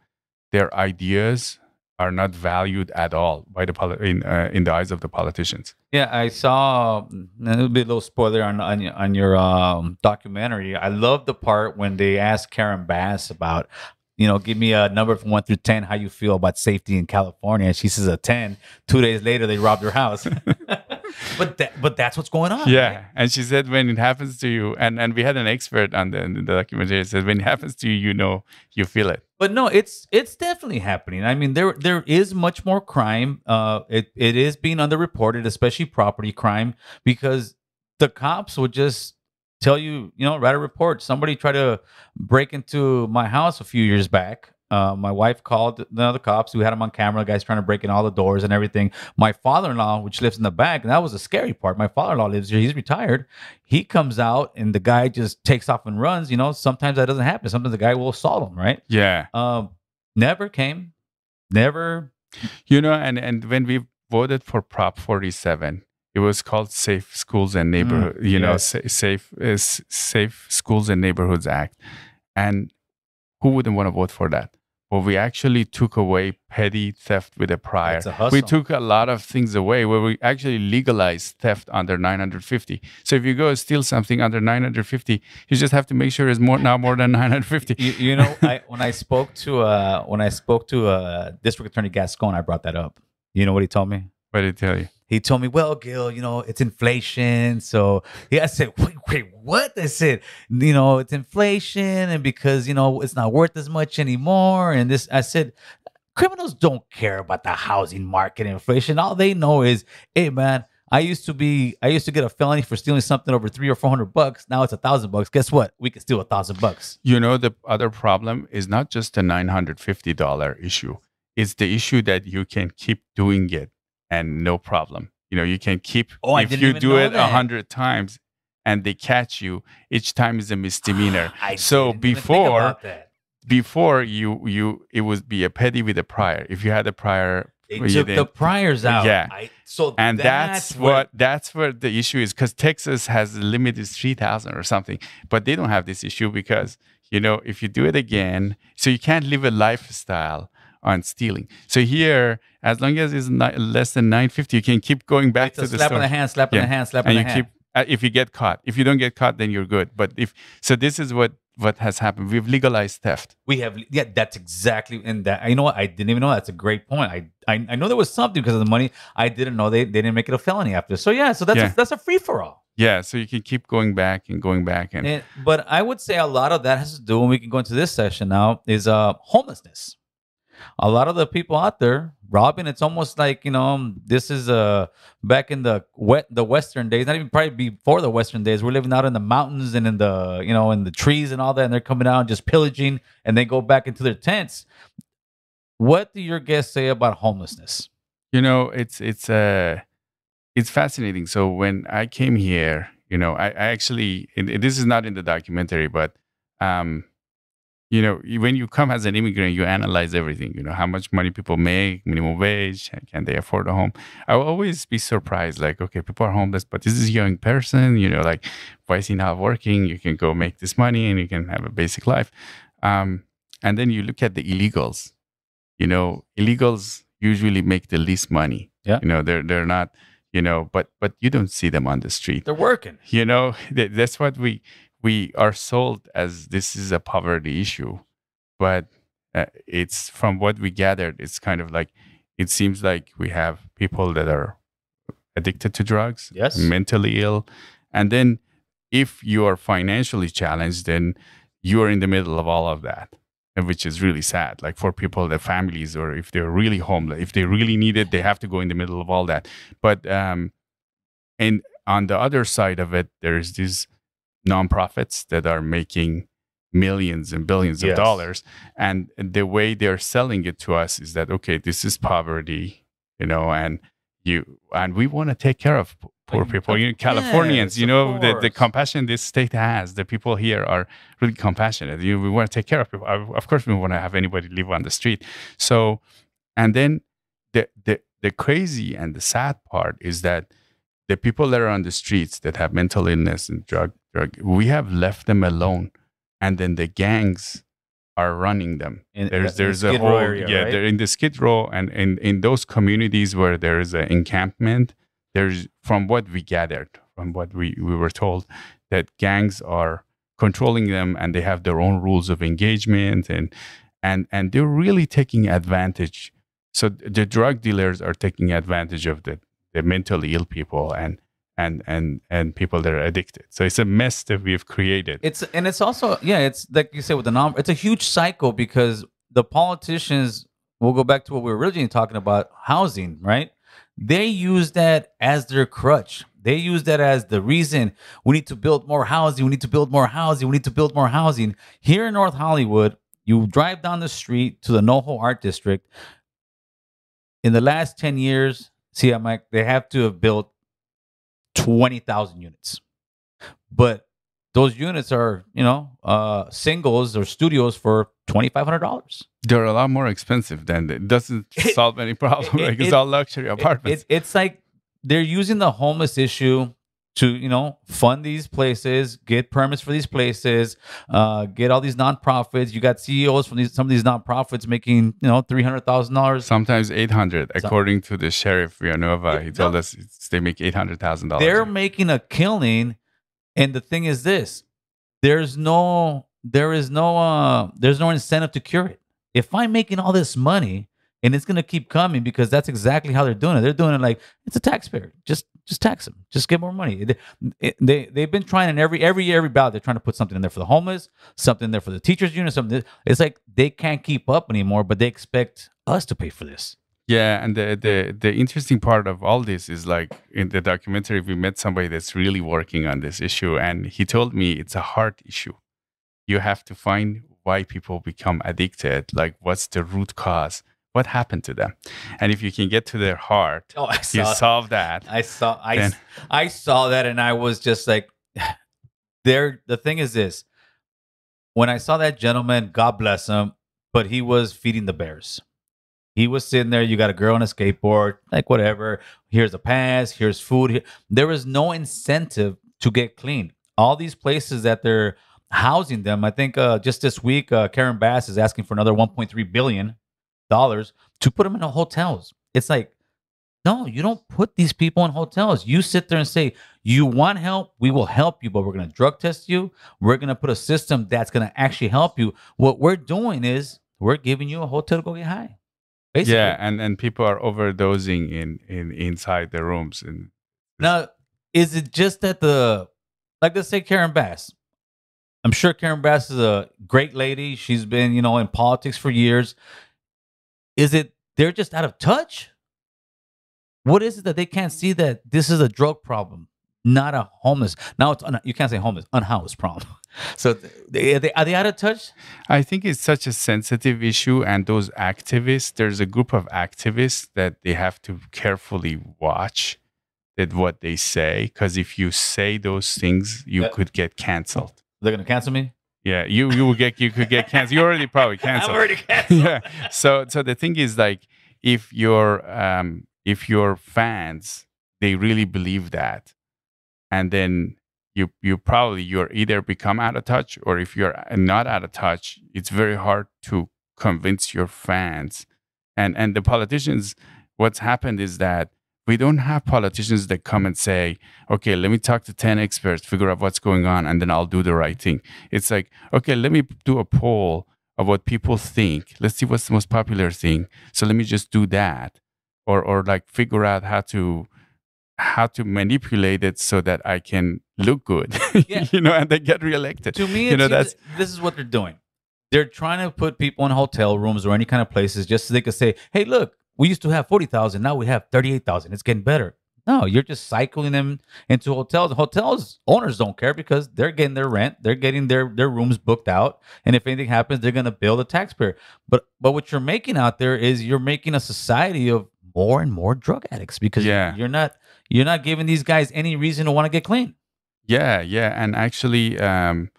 their ideas are not valued at all by the poli- in uh, in the eyes of the politicians. Yeah, I saw. And it'll be a little spoiler on on, your- on your um, documentary. I love the part when they asked Karen Bass about, you know, give me a number from one through ten. How you feel about safety in California? She says a ten. Two days later, they robbed her house. (laughs) but that, but that's what's going on. Yeah, and she said when it happens to you, and and we had an expert on the, the documentary. Said when it happens to you, you know, you feel it. But no, it's it's definitely happening. I mean, there there is much more crime. Uh, it it is being underreported, especially property crime, because the cops would just tell you, you know, write a report. Somebody tried to break into my house a few years back. Uh, my wife called the other cops who had them on camera. Guys trying to break in all the doors and everything. My father-in-law, which lives in the back, and that was the scary part. My father-in-law lives here. He's retired. He comes out, and the guy just takes off and runs. You know, sometimes that doesn't happen. Sometimes the guy will assault him, right? Yeah. Um, never came, never. You know, and and when we voted for Prop 47, it was called Safe Schools and Neighborhood. you know, yes. sa- safe is Safe Schools and Neighborhoods Act, and who wouldn't want to vote for that? We actually took away petty theft with a prior. A We took a lot of things away where we actually legalized theft under 950. So if you go steal something under 950, you just have to make sure it's more now more than 950. You, you know, I, when I spoke to uh, when I spoke to uh, District Attorney Gascon, I brought that up. You know what he told me? What did he tell you? He told me, "Well, Gil, you know, it's inflation." So yeah, I said, "Wait, wait, what?" I said, "You know, it's inflation, and because you know it's not worth as much anymore." And this, I said, criminals don't care about the housing market inflation. All they know is, "Hey, man." I used to be, I used to get a felony for stealing something over three or four hundred bucks. Now it's a thousand bucks. Guess what? We can steal a thousand bucks. You know, the other problem is not just a $950 issue. It's the issue that you can keep doing it and no problem. You know, you can keep, Oh, if you do it a hundred times and they catch you, each time is a misdemeanor. (sighs) I so didn't even think before, about that. before you, you, it would be a petty with a prior. If you had a prior, They took the priors out. Yeah. I, so and that's, that's, what that's where the issue is because Texas has the limit is three thousand or something, but they don't have this issue because you know if you do it again, so you can't live a lifestyle on stealing. So here, as long as it's ni- less than nine fifty, you can keep going back It's to the slap on store. the hand, slap on the hand, slap on and the you hand. keep uh, if you get caught. If you don't get caught, then you're good. But if so, this is what what has happened. We've legalized theft. We have, yeah, that's exactly, and that you know what? I didn't even know that's a great point. I, I, I know there was something because of the money. I didn't know they, they didn't make it a felony after. So yeah, so that's Yeah. a, that's a free for all. Yeah, so you can keep going back and going back and And, but I would say a lot of that has to do, and we can go into this session now, is uh homelessness. A lot of the people out there robbing, it's almost like you know this is uh back in the wet the western days, not even probably before the western days. We're living out in the mountains and in the you know in the trees and all that, and they're coming out and just pillaging, and they go back into their tents. What do your guests say about homelessness? you know it's it's uh it's fascinating so when i came here you know i, I actually this is not in the documentary but um you know when you come as an immigrant you analyze everything you know how much money people make minimum wage can they afford a home? I will always be surprised like okay people are homeless but this is a young person you know like why is he not working? You can go make this money and you can have a basic life. Um and then you look at the illegals. You know illegals usually make the least money. Yeah. you know they're they're not you know but but you don't see them on the street. They're working. you know (laughs) that, that's what we we are sold as this is a poverty issue but uh, it's from what we gathered it's kind of like it seems like we have people that are addicted to drugs Yes. mentally ill and then if you are financially challenged then you are in the middle of all of that which is really sad like for people their families or if they're really homeless if they really need it they have to go in the middle of all that but um and on the other side of it there's these nonprofits that are making millions and billions Yes. of dollars. And the way they're selling it to us is that okay this is poverty you know and you and we want to take care of poor people. You know, californians yes, you know the, the compassion this state has the people here are really compassionate. You we want to take care of people. Of of course we want to have anybody live on the street. So and then the the the crazy and the sad part is that the people that are on the streets that have mental illness and drug drug we have left them alone and then the gangs are running them In- there's there's a Skid whole area, yeah right? they're in the skid row and in in those communities where there is an encampment there's from what we gathered from what we we were told that gangs are controlling them and they have their own rules of engagement and and and they're really taking advantage so the drug dealers are taking advantage of the the mentally ill people and and and and people that are addicted so it's a mess that we've created It's and it's also yeah, it's like you said with the non. It's a huge cycle because the politicians. We'll go back to what we were originally talking about housing, right? They use that as their crutch. They use that as the reason we need to build more housing. We need to build more housing. We need to build more housing. Here in North Hollywood, you drive down the street to the NoHo Art District. In the last 10 years, see, I'm like, they have to have built 20,000 units. But those units are, you know, uh, singles or studios for $2,500. they're a lot more expensive than it doesn't (laughs) solve any problem it- like it's it- all luxury apartments It, it's like they're using the homeless issue to you know fund these places, get permits for these places, uh, get all these nonprofits. You got CEOs from these some of these nonprofits making you know three hundred thousand dollars, sometimes eight hundred, according to the sheriff Villanueva. He told us they make eight hundred thousand dollars. They're making a killing, and the thing is this: there's no there is no uh there's no incentive to cure it. If I'm making all this money and it's gonna keep coming because that's exactly how they're doing it. They're doing it like it's a taxpayer. Just just tax them. Just get more money. They, they they've been trying in every every year, every ballot. They're trying to put something in there for the homeless, something in there for the teachers union. Something. It's like they can't keep up anymore, but they expect us to pay for this. Yeah, and the, the the interesting part of all this is like in the documentary, we met somebody that's really working on this issue, and he told me it's a heart issue. You have to find why people become addicted. Like, what's the root cause? What happened to them? And if you can get to their heart oh, you solve that i saw i then, i saw that and i was just like (sighs) there the thing is this. When i saw that gentleman god bless him but he was feeding the bears. He was sitting there you got a girl on a skateboard like whatever. Here's a pass here's food there was no incentive to get clean. All these places that they're housing them i think uh, just this week uh, karen bass is asking for another 1.3 billion dollars to put them in hotels. It's like, no, you don't put these people in hotels. You sit there and say, you want help, we will help you, but we're going to drug test you. We're going to put a system that's going to actually help you. What we're doing is we're giving you a hotel to go get high. Basically. Yeah, and and people are overdosing in in inside the rooms. And now, is it just that the like let's say Karen Bass? I'm sure Karen Bass is a great lady. She's been you know in politics for years. Is it they're just out of touch? What is it that they can't see that this is a drug problem, not a homeless? Now it's un, you can't say homeless, unhoused problem. (laughs) So they, are, they, are they out of touch? I think it's such a sensitive issue, and those activists. There's a group of activists that they have to carefully watch that what they say, because if you say those things, you that, could get canceled. They're gonna cancel me. Yeah, you you will get you could get canceled. You already probably (laughs) canceled. I'm already (laughs) canceled. yeah. So so the thing is like if your um if your fans they really believe that, and then you you probably you're either become out of touch or if you're not out of touch, it's very hard to convince your fans. And and the politicians, what's happened is that we don't have politicians that come and say, okay, let me talk to 10 experts, figure out what's going on, and then I'll do the right thing. It's like, okay, let me do a poll of what people think. Let's see what's the most popular thing. So let me just do that. Or, or like figure out how to how to manipulate it so that I can look good, (laughs) yeah. you know, and they get reelected. To me, you know, that's this is what they're doing. They're trying to put people in hotel rooms or any kind of places just so they could say, "Hey, look, we used to have 40,000. Now we have 38,000. It's getting better. No, you're just cycling them into hotels. Hotels owners don't care because they're getting their rent, they're getting their their rooms booked out, and if anything happens, they're going to bill the taxpayer. But but what you're making out there is you're making a society of more and more drug addicts because yeah. you're not you're not giving these guys any reason to want to get clean. Yeah, yeah, and actually, um,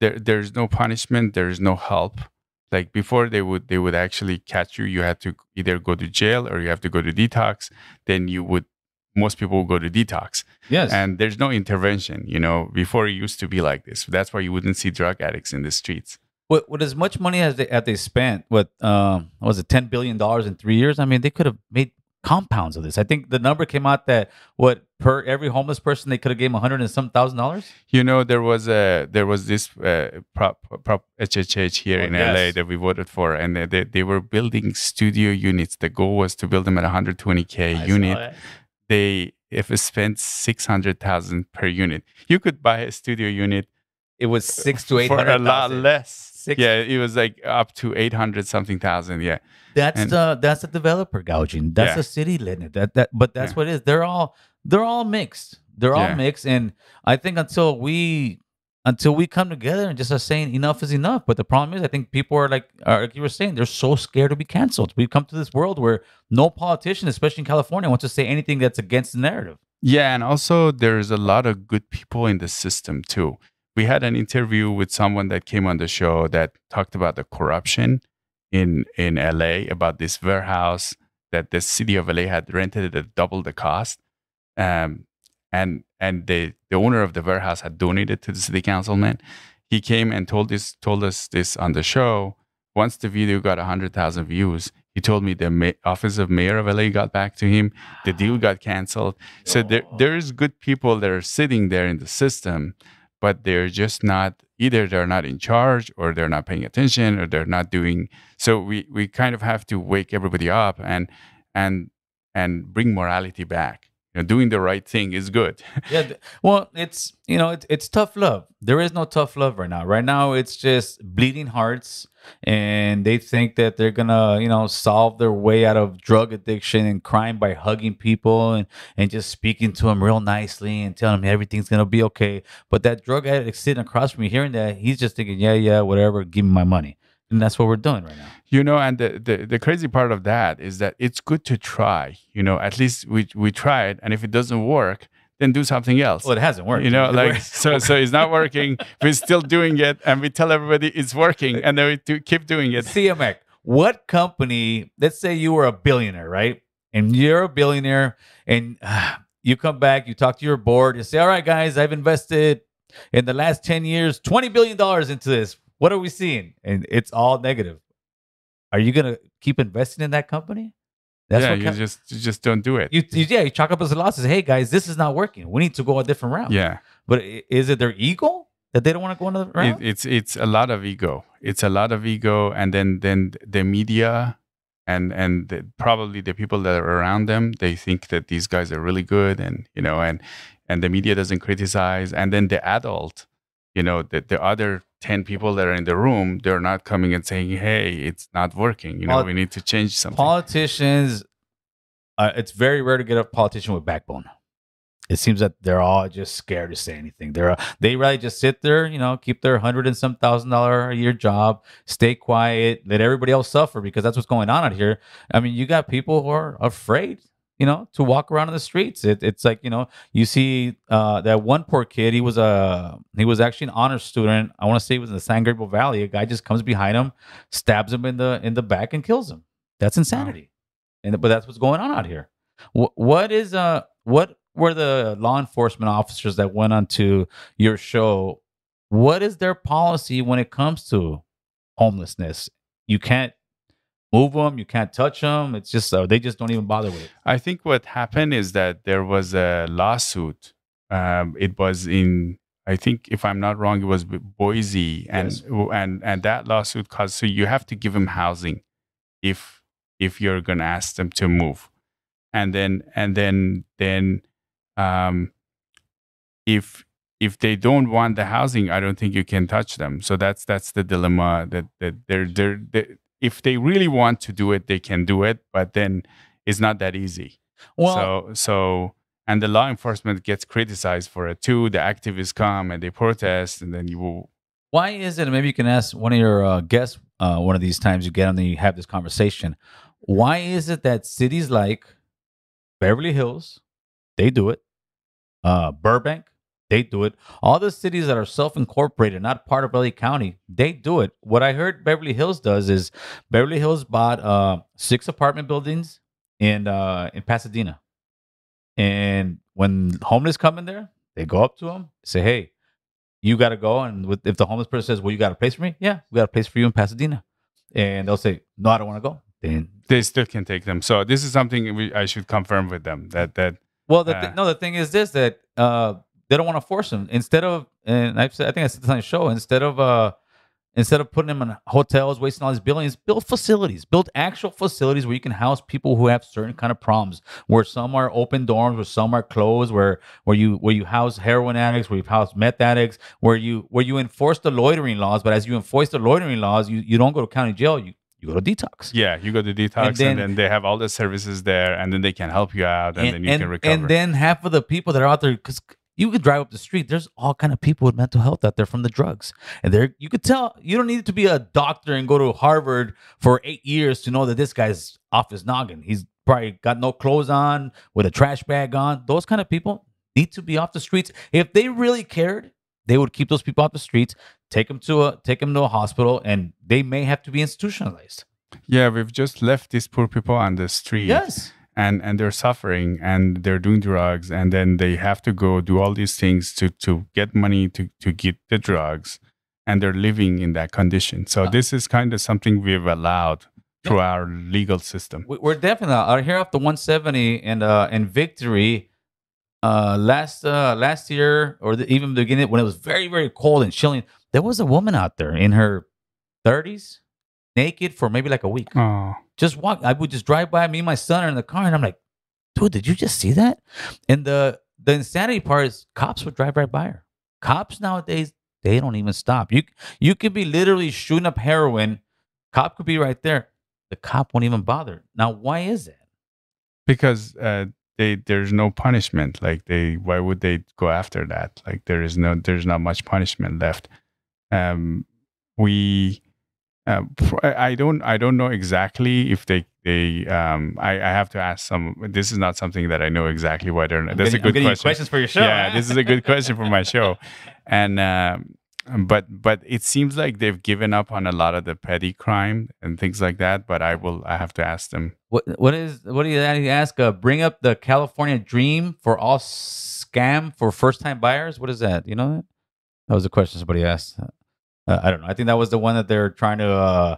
there there's no punishment, there's no help like before they would they would actually catch you you had to either go to jail or you have to go to detox then you would most people would go to detox. Yes. And there's no intervention you know? Before it used to be like this. That's why you wouldn't see drug addicts in the streets. With, with as much money as they, as they spent what um was it 10 billion dollars in three years? I mean they could have made compounds of this. I think the number came out that what per every homeless person they could have gave a hundred and some thousand dollars. You know, there was a there was this uh, prop prop HHH here oh, in yes. LA that we voted for, and they, they, they were building studio units. The goal was to build them at 120k I unit. They if it spent six hundred thousand per unit, you could buy a studio unit. It was six to eight hundred for a lot less. Six. Yeah, it was like up to eight hundred something thousand. Yeah, that's and, the that's the developer gouging. That's yeah. the city limit. That that, but that's yeah. what it is. They're all they're all mixed. They're all yeah. mixed, and I think until we until we come together and just are saying enough is enough. But the problem is, I think people are like, are, like you were saying, they're so scared to be canceled. We've come to this world where no politician, especially in California, wants to say anything that's against the narrative. Yeah, and also there's a lot of good people in the system too we had an interview with someone that came on the show that talked about the corruption in in LA about this warehouse that the city of LA had rented at double the cost. Um, and and the the owner of the warehouse had donated to the city councilman. He came and told this told us this on the show. Once the video got hundred thousand views, he told me the ma- office of mayor of LA got back to him. The deal got canceled. So there there is good people that are sitting there in the system, but they're just not either they're not in charge or they're not paying attention or they're not doing. So we we kind of have to wake everybody up and and and bring morality back. You know, doing the right thing is good. yeah. (laughs) Well, it's you know it's it's tough love. There is no tough love right now. Right now, it's just bleeding hearts, and they think that they're gonna you know solve their way out of drug addiction and crime by hugging people and and just speaking to them real nicely and telling them everything's gonna be okay. But that drug addict sitting across from me, hearing that, he's just thinking, yeah, yeah, whatever, give me my money, and that's what we're doing right now. You know, and the, the, the crazy part of that is that it's good to try. You know, at least we we tried, and if it doesn't work, then do something else. Well, it hasn't worked. You know, like so so it's not working. (laughs) we're still doing it, and we tell everybody it's working, and then we do, keep doing it. Siamak, what company, let's say you were a billionaire, right? And you're a billionaire and uh, (sighs) you come back, you talk to your board, you say, all right, guys, I've invested in the last 10 years $20 billion into this. What are we seeing? And it's all negative. Are you going to keep investing in that company? yeah, what you com- just you just don't do it. you, you- yeah, you chalk up as a loss. Say, hey guys, this is not working. We need to go a different route. Yeah. But is it their ego that they don't want to go another It, route? it's it's a lot of ego. It's a lot of ego, and then then the media and and the, probably the people that are around them, they think that these guys are really good, and you know, and and the media doesn't criticize, and then the adult, you know, the the other ten people that are in the room, they're not coming and saying, "Hey, it's not working. You know, Pol- we need to change something." Politicians, uh, it's very rare to get a politician with backbone. It seems that they're all just scared to say anything. They're uh, they really just sit there, you know, keep their hundred and some thousand dollar a year job, stay quiet, let everybody else suffer because that's what's going on out here. I mean, you got people who are afraid, you know, to walk around in the streets. It, it's like you know, you see uh, that one poor kid. He was a he was actually an honor student. I want to say he was in the San Gabriel Valley. A guy just comes behind him, stabs him in the in the back, and kills him. That's insanity. And but that's what's going on out here. What what is uh what were the law enforcement officers that went onto your show? What is their policy when it comes to homelessness? You can't move them, you can't touch them. It's just uh, they just don't even bother with it. I think what happened is that there was a lawsuit. Um, it was in, I think, if I'm not wrong, it was Bo- Boise, and Yes. and and that lawsuit caused. So you have to give them housing, if if you're gonna ask them to move, and then and then then, um, if if they don't want the housing, I don't think you can touch them. So that's that's the dilemma that that they're they're, they if they really want to do it, they can do it, but then it's not that easy. Well- so so and the law enforcement gets criticized for it too. The activists come and they protest, and then you will. Why is it? and Maybe you can ask one of your uh, guests uh, one of these times you get on and you have this conversation. Why is it that cities like Beverly Hills, they do it, uh, Burbank, they do it. All the cities that are self-incorporated, not part of LA County, they do it. What I heard Beverly Hills does is Beverly Hills bought uh, six apartment buildings in uh, in Pasadena, and when homeless come in there, they go up to them, say, "Hey, you got to go." And with, if the homeless person says, "Well, you got a place for me?" Yeah, we got a place for you in Pasadena, and they'll say, "No, I don't want to go." Then They still can take them. So this is something we, I should confirm with them that that. Well, the uh, no, the thing is this that uh, they don't want to force them. Instead of, and I've said, I think I said this on the show. Instead of, uh, instead of putting them in hotels, wasting all these billions, build facilities, build actual facilities where you can house people who have certain kind of problems. Where some are open dorms, where some are closed, where where you where you house heroin addicts, where you house meth addicts, where you where you enforce the loitering laws. But as you enforce the loitering laws, you you don't go to county jail. You you go to detox. Yeah, you go to detox, and then- then, they have all the services there, and then they can help you out, and, then you can recover. And then half of the people that are out there, because you could drive up the street, there's all kind of people with mental health out there from the drugs, and there you could tell you don't need to be a doctor and go to Harvard for eight years to know that this guy's off his noggin. He's probably got no clothes on, with a trash bag on. Those kind of people need to be off the streets. If they really cared, they would keep those people off the streets, take them to a take them to a hospital, and they may have to be institutionalized. Yeah, we've just left these poor people on the street. Yes. And and they're suffering and they're doing drugs and then they have to go do all these things to to get money to to get the drugs and they're living in that condition so this is kind of something we've allowed through our legal system We- We're definitely out here off the 170 and uh and victory. Uh, last uh last year or the, even the beginning when it was very very cold and chilling, there was a woman out there in her 30s, naked for maybe like a week. oh Just walk. I would just drive by. Me and my son are in the car, and I'm like, dude, did you just see that? And the the insanity part is cops would drive right by her. Cops nowadays they don't even stop. You you could be literally shooting up heroin. Cop could be right there. The cop won't even bother. Now, why is that? because uh, they there's no punishment. Like they, why would they go after that? Like there is no, there's not much punishment left. Um, we, uh, I I don't, I don't know exactly if they, they, um, I, I have to ask some. This is not something that I know exactly why they're. I'm That's getting- a I'm good getting you question. questions for your show, Yeah, huh? this is a good question for my show, (laughs) and. Um, but but it seems like they've given up on a lot of the petty crime and things like that. But I will I have to ask them. What what is what do you ask? Uh, bring up the California dream for all scam for first time buyers. What is that? You know that? That was a question somebody asked. Uh, I don't know. I think that was the one that they're trying to uh,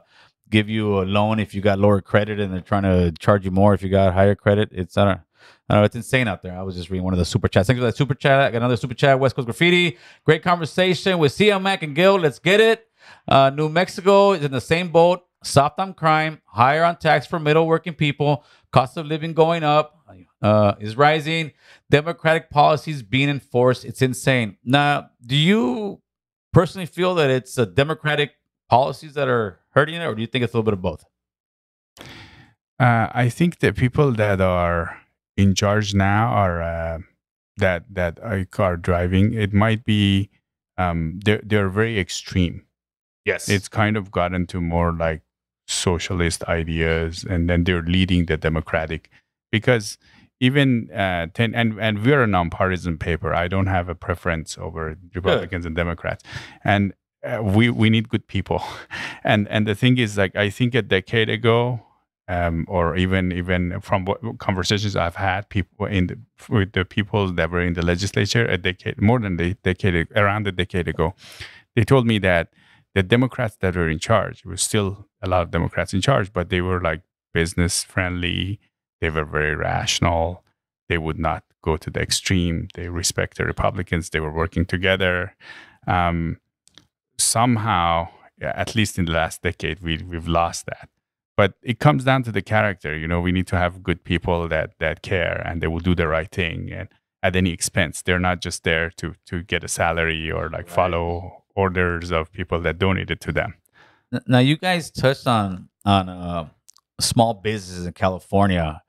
give you a loan if you got lower credit, and they're trying to charge you more if you got higher credit. It's I don't. I don't know. It's insane out there. I was just reading one of the super chats. Thanks for that super chat. I got another super chat. West Coast Graffiti. Great conversation with Siamak and Gil. Let's get it. Uh, New Mexico is in the same boat. Soft on crime, higher on tax for middle working people. Cost of living going up uh, is rising. Democratic policies being enforced. It's insane. Now, do you personally feel that it's uh, Democratic policies that are hurting it, or do you think it's a little bit of both? Uh, I think the people that are in charge now are uh, that that are are driving. It might be um, they're they're very extreme. Yes, It's kind of gotten to more like socialist ideas, and then they're leading the Democratic because even uh, ten and and we're a nonpartisan paper. I don't have a preference over Republicans and Democrats, and uh, we we need good people, (laughs) and and the thing is like I think a decade ago um, or even even from what conversations I've had people in the, with the people that were in the legislature a decade more than a decade around a decade ago, they told me that the Democrats that were in charge it was still a lot of Democrats in charge, but they were like business friendly. They were very rational. They would not go to the extreme. They respect the Republicans. They were working together. Um, somehow, at least in the last decade, we we've lost that but it comes down to the character you know we need to have good people that that care and they will do the right thing and at any expense they're not just there to to get a salary or like follow orders of people that donated to them Now, you guys touched on on uh, small businesses in California,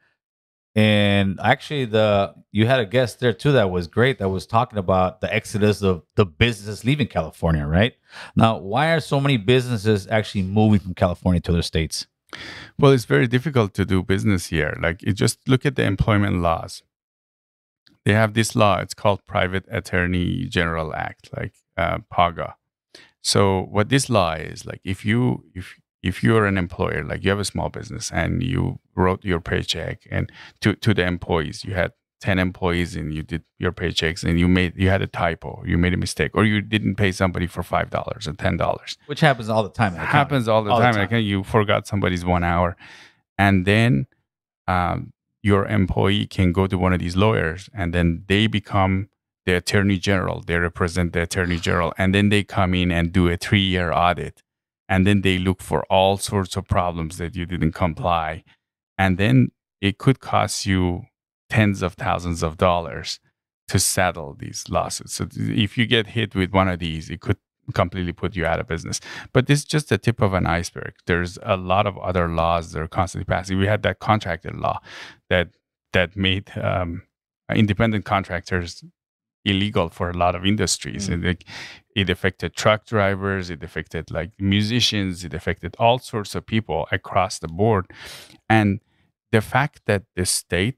and actually, the you had a guest there too that was great. That was talking about the exodus of the businesses leaving California. Right now, why are so many businesses actually moving from California to other states? well it's very difficult to do business here like you just look at the employment laws they have this law it's called private attorney general act like uh, paga so what this law is like if you if if you're an employer like you have a small business and you wrote your paycheck and to to the employees you had 10 employees and you did your paychecks and you made you had a typo you made a mistake or you didn't pay somebody for five dollars or ten dollars Which happens all the time. happens all the All the time. time. You forgot somebody's one hour, and then um, your employee can go to one of these lawyers, and then they become the attorney general. They represent the attorney general, and then they come in and do a three-year audit, and then they look for all sorts of problems that you didn't comply, and then it could cost you tens of thousands of dollars to settle these lawsuits. So if you get hit with one of these, it could completely put you out of business. But this is just the tip of an iceberg. There's a lot of other laws that are constantly passing. We had that contracted law that that made um, independent contractors illegal for a lot of industries. And it, it affected truck drivers, it affected like musicians, it affected all sorts of people across the board. And the fact that the state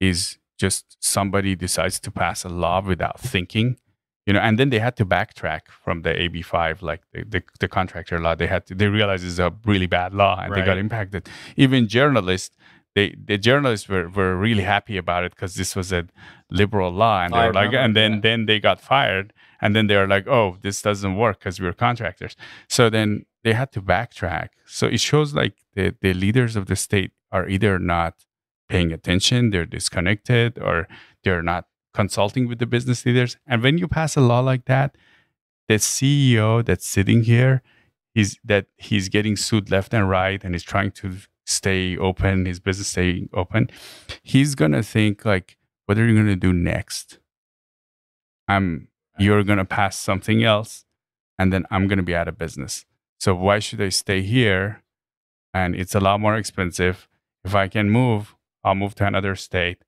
is just somebody decides to pass a law without thinking you know and then they had to backtrack from the ab5 like the, the, the contractor law they had to they realized it's a really bad law and they got impacted even journalists they the journalists were, were really happy about it because this was a liberal law, and they I were like, and then yeah. then they got fired, and then they were like, oh, this doesn't work because we're contractors. So then they had to backtrack. So it shows like the the leaders of the state are either not paying attention, they're disconnected, or they're not consulting with the business leaders. And when you pass a law like that, the CEO that's sitting here is that he's getting sued left and right, and he's trying to stay open, his business staying open. He's gonna think like, what are you gonna do next? I'm you're gonna pass something else, and then I'm gonna be out of business. So why should I stay here? And it's a lot more expensive. If I can move, I'll move to another state,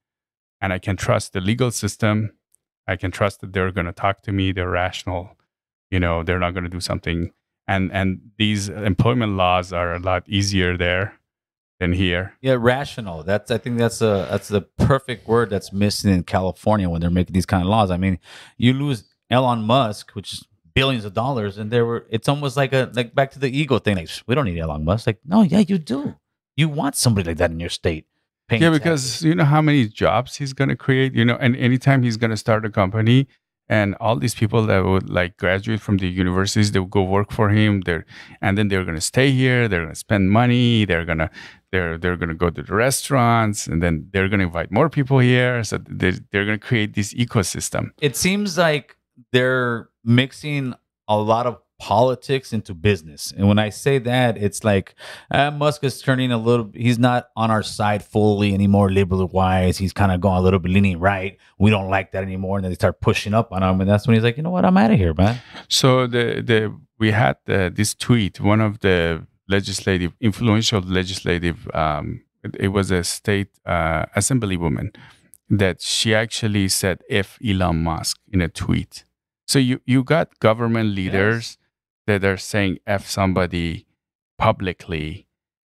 and I can trust the legal system. I can trust that they're gonna talk to me. They're rational. You know, they're not gonna do something. And and these employment laws are a lot easier there than here. Yeah, rational. That's I think that's a that's the perfect word that's missing in California when they're making these kind of laws. I mean, you lose Elon Musk, which is billions of dollars, and there were it's almost like a like back to the ego thing. Like we don't need Elon Musk. Like no, yeah, you do. You want somebody like that in your state. paying yeah, taxes. because you know how many jobs he's going to create. You know, and anytime he's going to start a company, and all these people that would like graduate from the universities, they will go work for him. They're and then they're going to stay here. They're going to spend money. They're gonna they're they're going to go to the restaurants, and then they're going to invite more people here. So they they're going to create this ecosystem. it seems like they're mixing a lot of politics into business. And when I say that, it's like uh, Musk is turning a little, he's not on our side fully anymore, liberal wise. He's kind of going a little bit leaning right. We don't like that anymore. And then they start pushing up on him. And that's when he's like, you know what? I'm out of here, man. So the the we had uh, this tweet. One of the legislative influential legislative. Um, it, it was a state uh, assemblywoman that she actually said "F Elon Musk" in a tweet. So you you got government leaders that are saying "F" somebody publicly.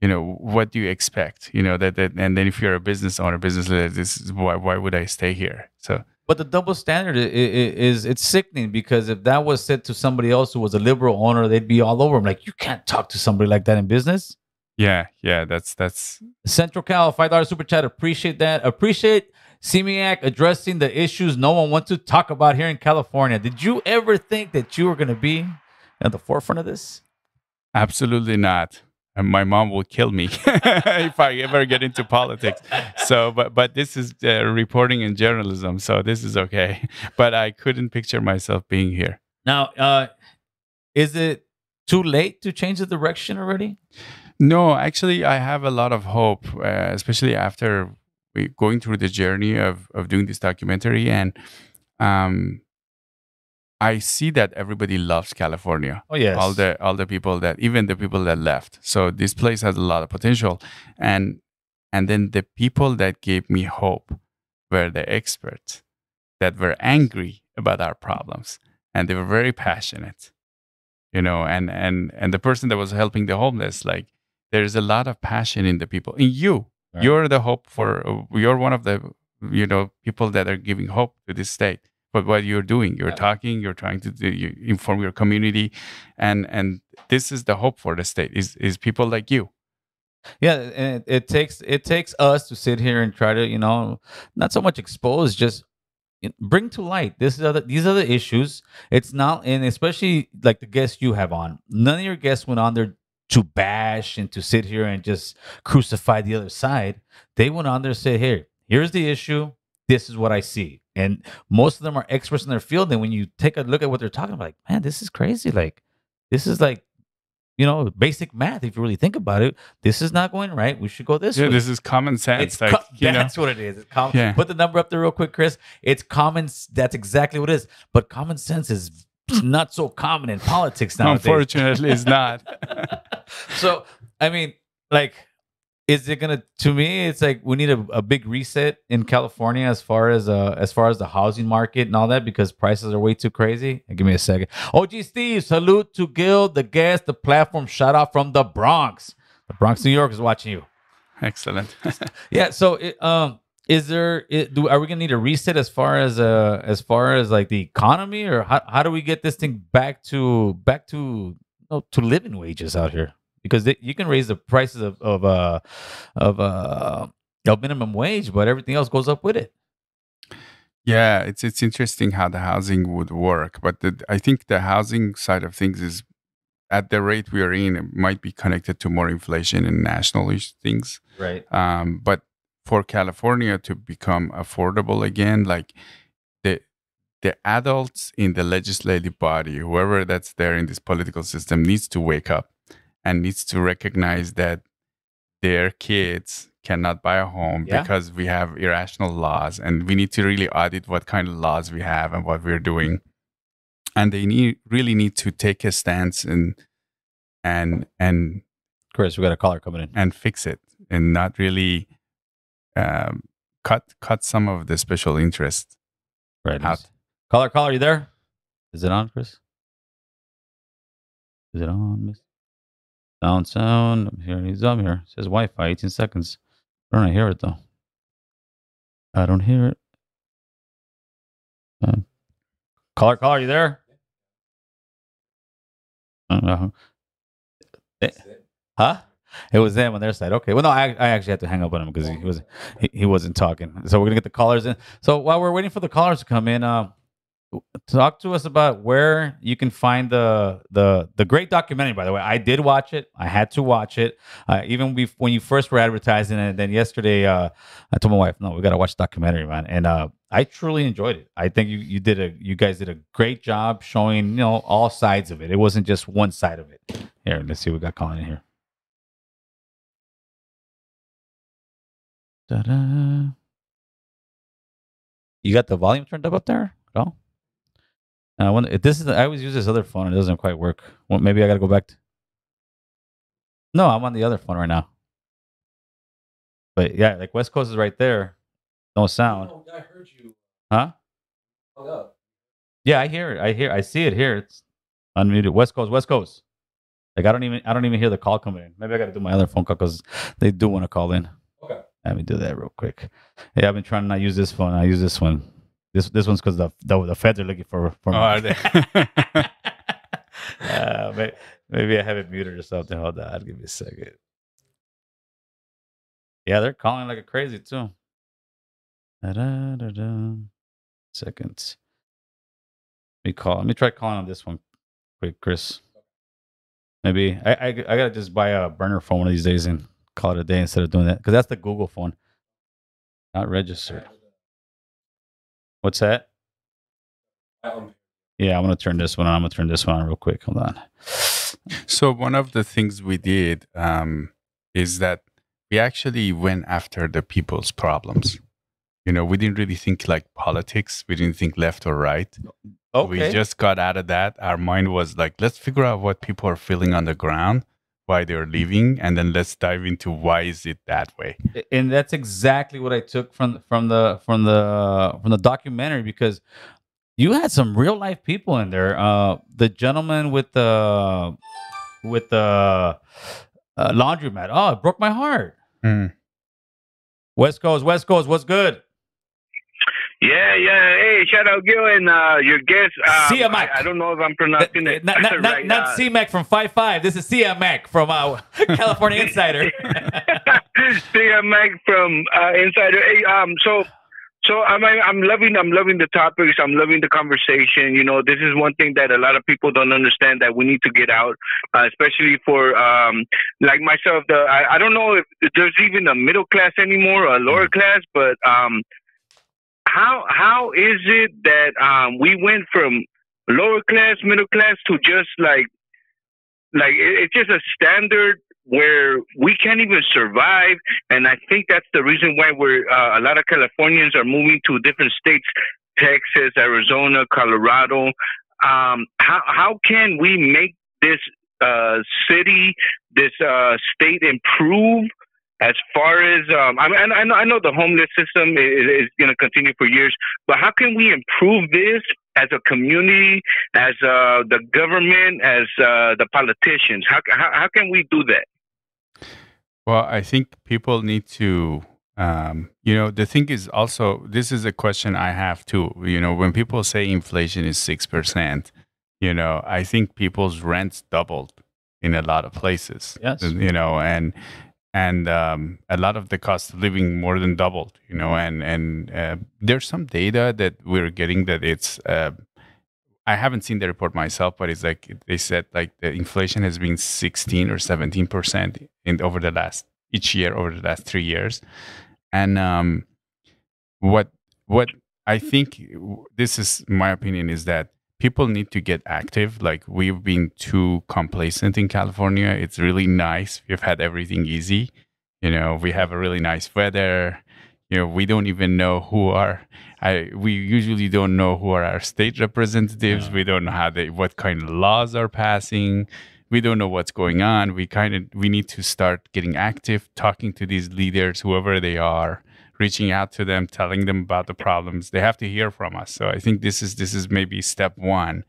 You know what do you expect? You know that, that and then if you're a business owner, business leader, this is why why would I stay here? So But the double standard i- i- is it's sickening because if that was said to somebody else who was a liberal owner, they'd be all over him. Like, you can't talk to somebody like that in business. yeah, yeah, that's that's Central Cal, five dollar super chat. Appreciate that. Appreciate Siamak addressing the issues no one wants to talk about here in California. Did you ever think that you were going to be at the forefront of this? Absolutely not. And my mom will kill me (laughs) if I ever get into politics. So, but but this is uh, reporting and journalism, so this is okay. But I couldn't picture myself being here. Now, uh, is it too late to change the direction already? No, actually, I have a lot of hope, uh, especially after going through the journey of of doing this documentary, and um, I see that everybody loves California. Oh, yes. all the all the people that even the people that left. So this place has a lot of potential, and and then the people that gave me hope were the experts that were angry about our problems, and they were very passionate you know and and and the person that was helping the homeless like there's a lot of passion in the people in you Right. you're the hope for uh, you're one of the you know people that are giving hope to this state but what you're doing you're talking you're trying to do, you inform your community and and this is the hope for the state is is people like you Yeah, and it, it takes it takes us to sit here and try to you know not so much expose, just bring to light this is other these are the issues. It's not, and especially like the guests you have on. None of your guests went on there to bash and to sit here and just crucify the other side. They went on there and said, "Here, here's the issue. This is what I see." And most of them are experts in their field. And when you take a look at what they're talking about, like, man, this is crazy. Like, this is like you know, basic math. If you really think about it, this is not going right. We should go this yeah way. this is common sense It's like co- you know that's what it is. It's com- Yeah. Put the number up there real quick, Chris. It's common. That's exactly what it is. But common sense is (laughs) not so common in politics nowadays. unfortunately it's not (laughs) (laughs) (laughs) so I mean, like, is it gonna? To me, it's like we need a, a big reset in California as far as uh as far as the housing market and all that because prices are way too crazy. Give me a second. OG Steve, salute to Gil, the guest, the platform. Shout out from the Bronx. The Bronx, New York, is watching you. excellent (laughs) Yeah. So, it, um, is there? It, do are we gonna need a reset as far as uh as far as like the economy, or how how do we get this thing back to back to know, to living wages out here? Because they, you can raise the prices of of uh of uh know, minimum wage, but everything else goes up with it. Yeah, it's it's interesting how the housing would work, but the, I think the housing side of things is at the rate we are in, it might be connected to more inflation and national things. Right. Um, but for California to become affordable again, like the the adults in the legislative body, whoever that's there in this political system, needs to wake up and needs to recognize that their kids cannot buy a home Yeah. because we have irrational laws and we need to really audit what kind of laws we have and what we're doing and they need really need to take a stance and and and Chris, we got a caller coming in and fix it and not really um, cut cut some of the special interest right out. Caller, caller, you there? Is it on, Chris? Is it on, Miss? Sound, sound. I'm here. He's up here. It says Wi-Fi, 18 seconds. I don't hear it though. I don't hear it. Uh, caller, caller, you there? Uh, eh, huh? It was them on their side. Okay. Well, no, I, I actually had to hang up on him because he was he, he wasn't talking. So we're gonna get the callers in. So while we're waiting for the callers to come in, uh, talk to us about where you can find the the the great documentary. By the way, I did watch it. I had to watch it. Uh, even when you first were advertising it. Then yesterday, uh, I told my wife, "No, we got to watch the documentary, man." And uh, I truly enjoyed it. I think you you did a you guys did a great job showing you know all sides of it. It wasn't just one side of it. Here, let's see what we got calling in here. Ta-da. You got the volume turned up up there? I wonder if this is. I always use this other phone. It doesn't quite work. Well, maybe I got to go back. To, no, I'm on the other phone right now. But yeah, like West Coast is right there. No sound. Oh, I heard you. Huh? Hung up. Yeah, I hear it. I hear. I see it here. It's unmuted. West Coast. West Coast. Like I don't even. I don't even hear the call coming in. Maybe I got to do my other phone call because they do want to call in. Okay. Let me do that real quick. Yeah, I've been trying to not use this phone. I use this one. This this one's because the, the the feds are looking for for. Oh, are they? (laughs) uh, maybe, maybe I have it muted or something. Hold on, give me a second. Yeah, they're calling like a crazy too. Da-da-da-da. Seconds. Let me call. Let me try calling on this one quick, Chris. Maybe I, I I gotta just buy a burner phone one of these days and call it a day instead of doing that because that's the Google phone, not registered. What's that? Yeah, I'm gonna turn this one on. I'm gonna turn this one on real quick. Hold on. So one of the things we did um, is that we actually went after the people's problems. You know, we didn't really think like politics. We didn't think left or right. Okay. We just got out of that. Our mind was like, let's figure out what people are feeling on the ground, why they're leaving, and then let's dive into why is it that way. and that's exactly what I took from from the from the from the documentary because you had some real life people in there. Uh, the gentleman with the with the uh, laundromat. Oh, it broke my heart. Mm. West Coast, West Coast, what's good? Yeah, yeah. Hey, shout out Gil and uh, your guest. Um, Sia I, Mac. I don't know if I'm pronouncing it Not not right. not C-Mac from Five Five. This is Siamak from uh, (laughs) California Insider. (laughs) Siamak from uh, Insider. Hey, um, so, so I'm I'm loving I'm loving the topics. I'm loving the conversation. You know, this is one thing that a lot of people don't understand that we need to get out, uh, especially for um, like myself. The I, I don't know if there's even a middle class anymore, or a lower class, but um, how how is it that um, we went from lower class, middle class to just like like it's just a standard where we can't even survive? And i think that's the reason why we're uh, a lot of californians are moving to different states texas arizona colorado. Um, how, how can we make this uh, city this uh, state improve as far as um, I, mean, I, know, I know the homeless system is, is going to continue for years, but how can we improve this as a community, as uh, the government, as uh, the politicians? How, how how can we do that? Well, I think people need to, um, you know, the thing is also, this is a question I have too. You know, when people say inflation is 6%, you know, I think people's rents doubled in a lot of places. Yes. You know, and, and um, a lot of the cost of living more than doubled. You know, and and uh, there's some data that we're getting that it's. Uh, I haven't seen the report myself, but it's like they said like the inflation has been 16 or 17 percent in over the last each year over the last three years, and um, what what I think this is my opinion is that people need to get active. Like we've been too complacent in California. It's really nice. We've had everything easy. You know, we have a really nice weather. You know, we don't even know who are. I we usually don't know who are our state representatives. Yeah. We don't know how they what kind of laws are passing. We don't know what's going on. We kind of we need to start getting active, talking to these leaders, whoever they are, reaching out to them, telling them about the problems. They have to hear from us. So I think this is this is maybe step one,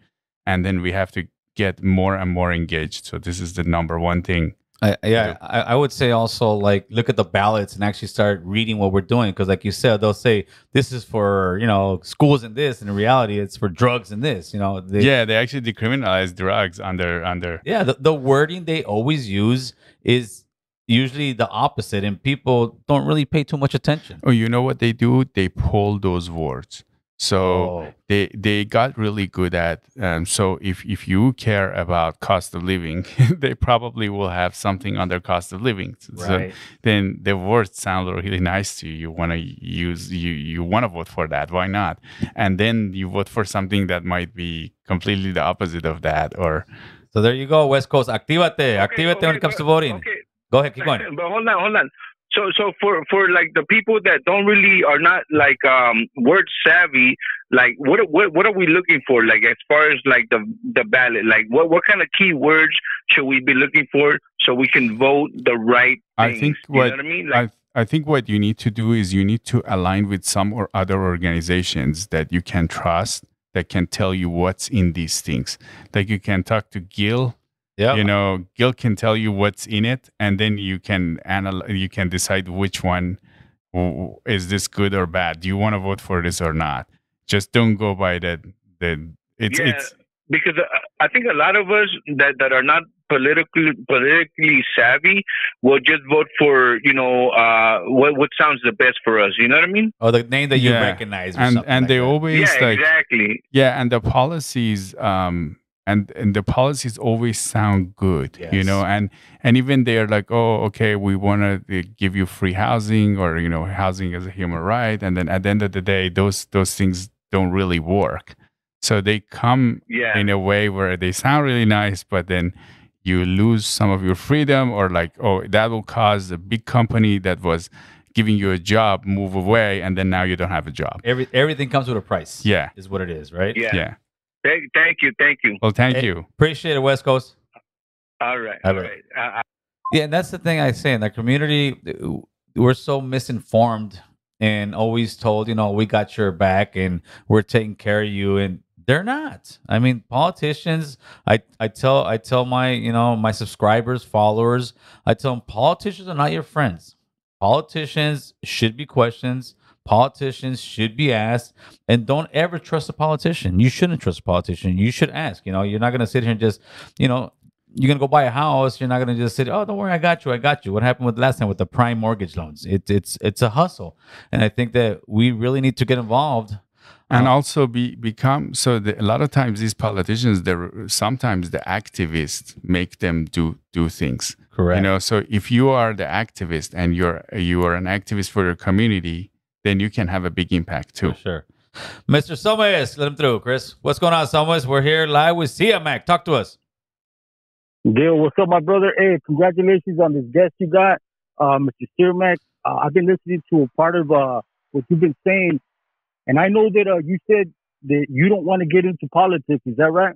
and then we have to get more and more engaged. So this is the number one thing. I, yeah, I, I, would say also like look at the ballots and actually start reading what we're doing because, like you said, they'll say this is for you know schools and this, and in reality, it's for drugs and this. You know, they, yeah, they actually decriminalize drugs under under. Yeah, the, the wording they always use is usually the opposite and people don't really pay too much attention. Oh you know what they do? They pull those words so oh. they they got really good at um, so if if you care about cost of living (laughs) they probably will have something under cost of living. So right. then the words sound really nice to you. You want to use you you want to vote for that. Why not? And then you vote for something that might be completely the opposite of that or so there you go west coast. Activate okay, activate okay, when it comes to voting. Okay Go ahead, keep going. But hold on, hold on. So, so for for like the people that don't really are not like um word savvy, like what what what are we looking for? Like as far as like the the ballot, like what what kind of keywords should we be looking for so we can vote the right? Things? I think what, you know what I mean. Like, I, I think what you need to do is you need to align with some or other organizations that you can trust that can tell you what's in these things. Like you can talk to Gil yeah. You know, Gil can tell you what's in it, and then you can analyze. You can decide which one is this good or bad. Do you want to vote for this or not? Just don't go by that. the. It's yeah, it's because uh, I think a lot of us that that are not politically politically savvy will just vote for you know uh, what what sounds the best for us. You know what I mean? Or the name that you yeah. recognize, and and like they that. always yeah like, exactly yeah, and the policies um and and the policies always sound good yes. you know and and even they're like oh okay we want to give you free housing or you know housing is a human right and then at the end of the day those those things don't really work. So they come yeah. in a way where they sound really nice but then you lose some of your freedom or like oh that will cause a big company that was giving you a job move away and then now you don't have a job. Every, everything comes with a price yeah. is what it is right? Yeah yeah Thank, thank you, thank you. Well, thank Hey, you. Appreciate it, West Coast. All right, All all right. right. Uh, Yeah, and that's the thing I say in the community, we're so misinformed and always told, you know, we got your back and we're taking care of you, and they're not. I mean, politicians. I I tell I tell my you know my subscribers, followers, I tell them politicians are not your friends. Politicians should be questions. Politicians should be asked, and don't ever trust a politician. You shouldn't trust a politician. You should ask. You know, you're not going to sit here and just, you know, you're gonna go buy a house. You're not gonna just say, "Oh, don't worry, I got you, I got you." What happened with last time with the prime mortgage loans? It's it's it's a hustle, and I think that we really need to get involved. and Uh, also be become so the, a lot of times these politicians they're sometimes the activists make them do do things Correct. you know so if you are the activist and you're you are an activist for your community then you can have a big impact too For sure. Mr. Somes, let him through, Chris. What's going on, Somes? We're here live with Siamak. Talk to us. Gil, what's up, my brother? Hey, congratulations on this guest you got, uh, Mr. Sirmac. Uh, I've been listening to a part of uh, what you've been saying, and I know that uh, you said that you don't want to get into politics. Is that right?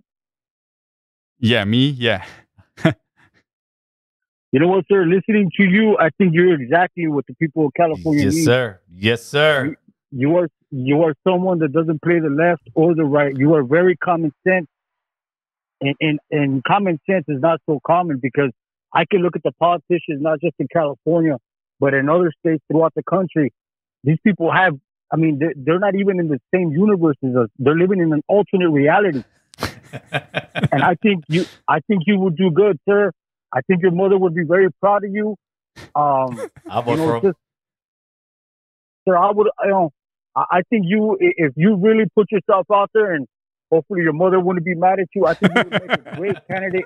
yeah me yeah You know what, sir? Listening to you, I think you're exactly what the people of California Yes, need. sir. Yes, sir. You are you are someone that doesn't play the left or the right. You are very common sense, and and, and common sense is not so common because I can look at the politicians not just in California, but in other states throughout the country. These people have, I mean, they're, they're not even in the same universe as us. They're living in an alternate reality. (laughs) and I think you, I think you would do good, sir. I think your mother would be very proud of you. Um, (laughs) I'll vote you know, for him. just, sir, I would, you know, I, I think you, if you really put yourself out there, and hopefully your mother wouldn't be mad at you, I think you would make a great (laughs) candidate.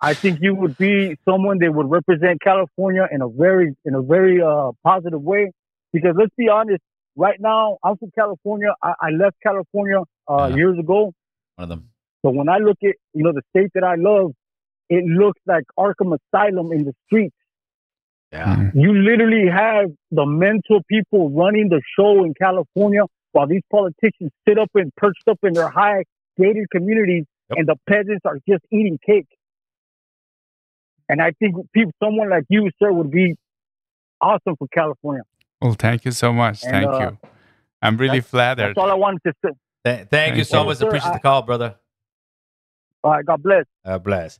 I think you would be someone that would represent California in a very, in a very uh, positive way. Because let's be honest, right now I'm from California. I, I left California uh, years ago. One of them. So when I look at you know the state that I love, it looks like Arkham Asylum in the streets. Yeah. You literally have the mental people running the show in California while these politicians sit up and perched up in their high gated communities and the peasants are just eating cake. And I think people, someone like you, sir, would be awesome for California. Well, thank you so much. And, Thank uh, you. I'm really flattered. That's all I wanted to say. Th- thank you so you. much. Sir, Appreciate I- the call, brother. All right, God bless. Uh, bless.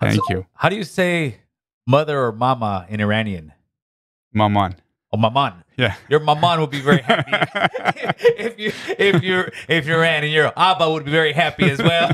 Thank So, you. How do you say mother or mama in Iranian? Maman. Oh, maman. Yeah. Your maman would be very happy (laughs) if you if you're if you're Iran and your Abba would be very happy as well.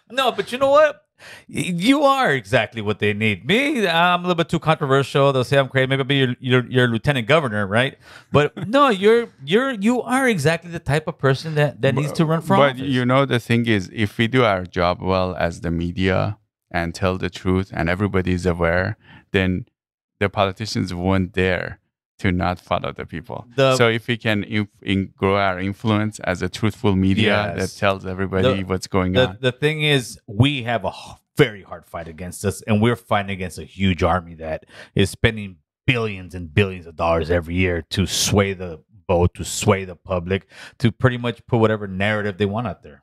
(laughs) no, but you know what? You are exactly what they need. Me, I'm a little bit too controversial. They'll say I'm crazy. Maybe you're, you're, you're lieutenant governor, right? But (laughs) no, you're you're you are exactly the type of person that, that needs to run for But office. you know, the thing is, if we do our job well as the media and tell the truth and everybody is aware, then the politicians won't dare to not follow the people. The- so if we can inf- in, grow our influence as a truthful media Yes. that tells everybody The- what's going the, on. The thing is, we have a very hard fight against us, and we're fighting against a huge army that is spending billions and billions of dollars every year to sway the vote, to sway the public, to pretty much put whatever narrative they want out there.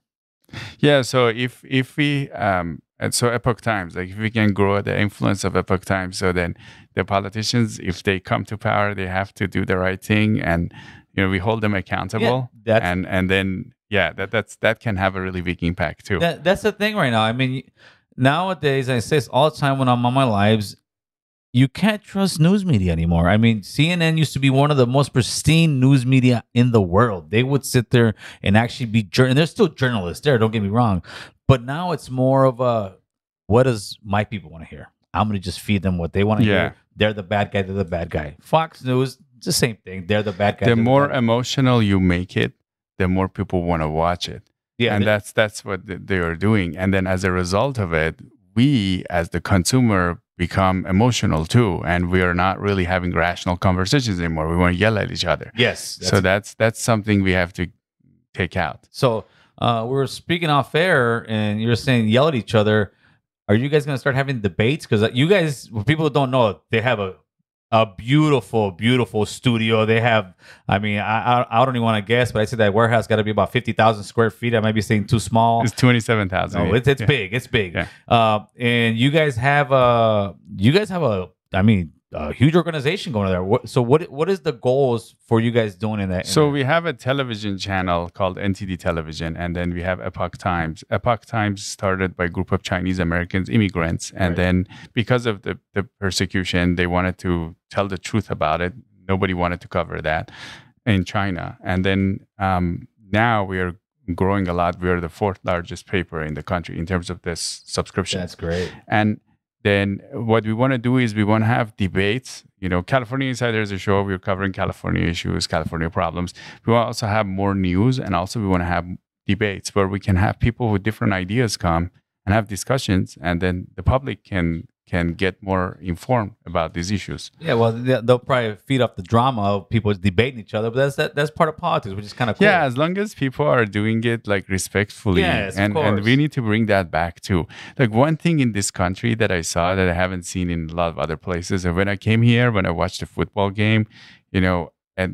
Yeah, so if if we um and so Epoch Times, like if we can grow the influence of Epoch Times, so then the politicians, if they come to power, they have to do the right thing, and you know we hold them accountable, that's- and and then yeah, that that's that can have a really big impact too. That, that's the thing right now. I mean, nowadays, I say this all the time when I'm on my lives, you can't trust news media anymore. I mean, CNN used to be one of the most pristine news media in the world. They would sit there and actually be, and there's still journalists there, don't get me wrong. But now it's more of a, what does my people want to hear? I'm going to just feed them what they want to Yeah. hear. They're the bad guy, they're the bad guy. Fox News, it's the same thing. They're the bad guy. the more bad- emotional you make it, the more people want to watch it. Yeah, and that's that's what they are doing. And then as a result of it, we as the consumer become emotional too, and we are not really having rational conversations anymore. We want to yell at each other. Yes, so that's that's something we have to take out. So uh, we were speaking off air, and you were saying yell at each other. Are you guys going to start having debates? Because you guys, people who don't know, they have a a beautiful, beautiful studio. They have, I mean, I I, I don't even want to guess, but I said that warehouse got to be about fifty thousand square feet. I might be saying too small. It's twenty seven thousand. No, it's it's big. It's big. Uh, and you guys have a you guys have a I mean a huge organization going there. What, so what what is the goals for you guys doing in that? in So we have a television channel called NTD Television, and then we have Epoch Times. Epoch Times started by a group of Chinese Americans, immigrants, and then because of the, the persecution, they wanted to tell the truth about it. Nobody wanted to cover that in China, and then um, now we are growing a lot. We are the fourth largest paper in the country in terms of this subscription. That's great. And then what we want to do is we want to have debates. You know, California Insider is a show. We're covering California issues, California problems. We want to also have more news, and also we want to have debates where we can have people with different ideas come and have discussions, and then the public can can get more informed about these issues. Yeah, well, they- they'll probably feed off the drama of people debating each other, but that's that, that's part of politics, which is kind of cool. Yeah, as long as people are doing it like respectfully, Yes, of and and we need to bring that back too. Like one thing in this country that I saw that I haven't seen in a lot of other places, and when I came here, when I watched a football game, you know, and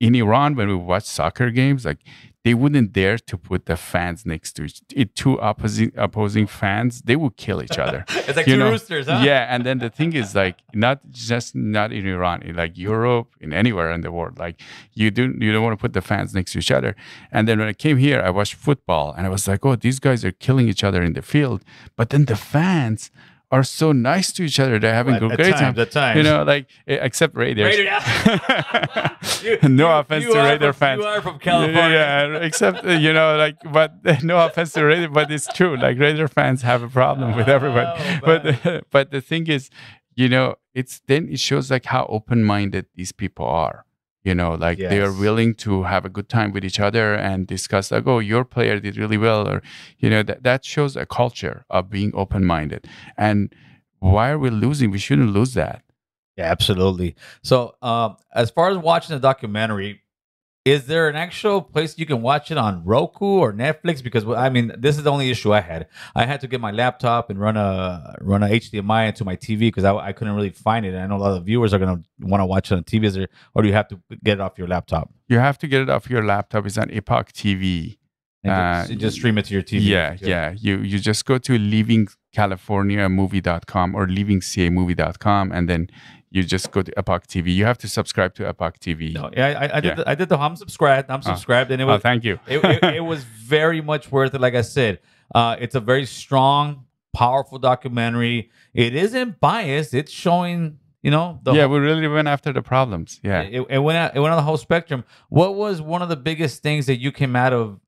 in Iran when we watch soccer games, like they wouldn't dare to put the fans next to each it, two opposing opposing fans. They would kill each other. (laughs) It's like you two roosters, huh? Yeah, and then the thing is like not just not in Iran, in like Europe, in anywhere in the world. Like you do you don't want to put the fans next to each other. And then when I came here, I watched football and I was like, oh, these guys are killing each other in the field. But then the fans are so nice to each other. They're having Well, a at great time. at times. You know, like eh, except Raiders. Raider, (laughs) no you- offense you to are Raider from- fans. you are from California. Yeah, except uh, you know, like, but (laughs) no offense to Raider, but it's true. Like Raider fans have a problem with everybody. Oh, but (laughs) but the thing is, you know, it's then it shows like how open-minded these people are. You know, like they are willing to have a good time with each other and discuss like, oh, your player did really well, or you know, that that shows a culture of being open-minded. And why are we losing? We shouldn't lose that. Yeah, absolutely. So, um, as far as watching the documentary, is there an actual place you can watch it on Roku or Netflix? Because I mean, this is the only issue I had. I had to get my laptop and run a run a HDMI into my TV because I, I couldn't really find it. And I know a lot of viewers are gonna want to watch it on TV. Is there, or do you have to get it off your laptop? You have to get it off your laptop. It's on Epoch TV. And uh, just- just stream it to your TV. Yeah, yeah. You you just go to leavingcaliforniamovie.com or leavingcamovie.com and then you just go to Epoch TV. You have to subscribe to Epoch TV. No, yeah, I, I did. Yeah. The, I did the. I'm subscribed. I'm Oh. subscribed, and it Oh, was. thank you. it, it, it was (laughs) very much worth it. Like I said, uh, it's a very strong, powerful documentary. It isn't biased. It's showing, you know, the yeah, we really went after the problems. Yeah. it, it went out, it went on the whole spectrum. What was one of the biggest things that you came out of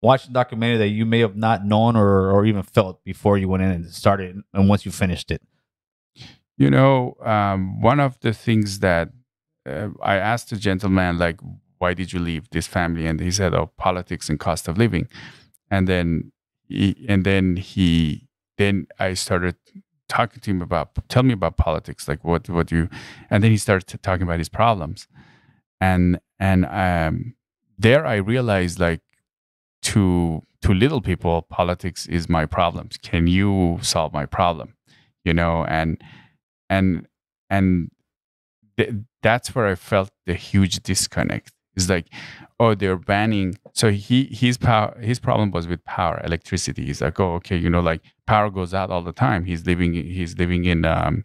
watching the documentary that you may have not known or or even felt before you went in and started, and once you finished it? You know, um, one of the things that uh, I asked the gentleman, like, why did you leave this family? And he said, oh, politics and cost of living. And then, he, and then he, then I started talking to him about, tell me about politics, like what, what you, and then he started talking about his problems, and and um, there I realized like to to little people, politics is my problems. Can you solve my problem? You know, and and and th- that's where I felt the huge disconnect. It's like, oh, they're banning. So he his power his problem was with power, electricity. He's like, oh, okay, you know, like power goes out all the time. He's living he's living in um,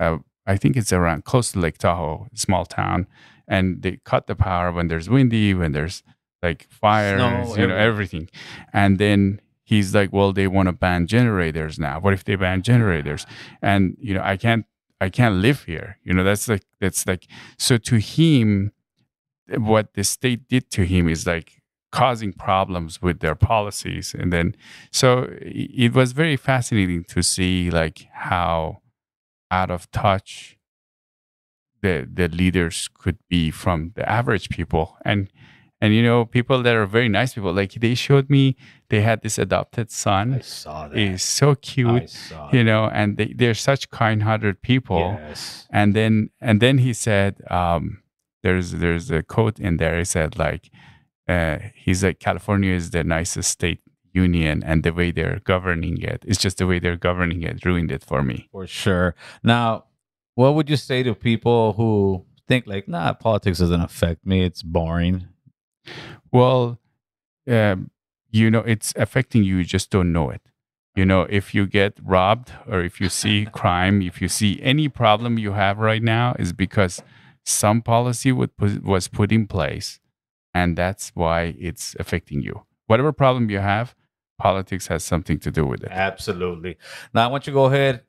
uh, I think it's around close to Lake Tahoe, small town, and they cut the power when there's windy, when there's like fires, Snow, you know, everything. And then he's like, well, they want to ban generators now. What if they ban generators? And you know, I can't I can't live here. You know, that's like that's like so to him, what the state did to him is like causing problems with their policies. And then so it was very fascinating to see like how out of touch the the leaders could be from the average people and and you know people that are very nice people like they showed me they had this adopted son i saw that he's so cute saw you know and they, they're such kind-hearted people Yes. and then and then he said um there's there's a quote in there he said like uh he's like california is the nicest state union and the way they're governing it it's just the way they're governing it ruined it for me For sure. Now, what would you say to people who think like, nah, politics doesn't affect me. It's boring. Well, um, you know, it's affecting you. You just don't know it. You know, if you get robbed or if you see (laughs) crime, if you see any problem you have right now, is because some policy was put in place, and that's why it's affecting you. Whatever problem you have, politics has something to do with it. Absolutely. Now, I want you to go ahead,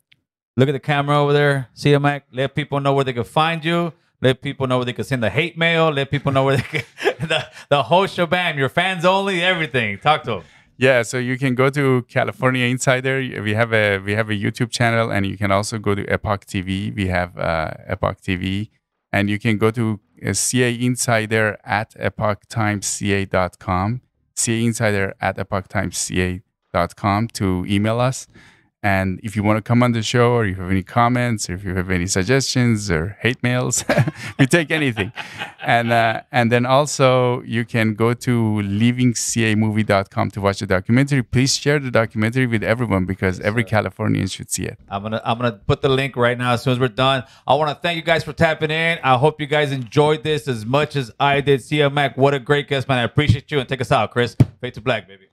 look at the camera over there, Siamak. Let people know where they can find you. Let people know where they can send the hate mail. Let people know where they can (laughs) the the whole shebang. Your fans only, everything. Talk to them. Yeah, so you can go to California Insider. We have a we have a YouTube channel, and you can also go to Epoch TV. We have uh, Epoch TV, and you can go to uh, CA Insider at epochtimesca.com. CA Insider at epochtimesca.com to email us. And if you want to come on the show, or if you have any comments, or if you have any suggestions or hate mails, (laughs) we take anything. and uh, and then also you can go to leavingcamovie.com to watch the documentary. Please share the documentary with everyone because every Californian should see it. I'm gonna I'm gonna put the link right now as soon as we're done. I want to thank you guys for tapping in. I hope you guys enjoyed this as much as I did. Siamak, what a great guest, man. I appreciate you and take us out, Chris. Fade to black, baby.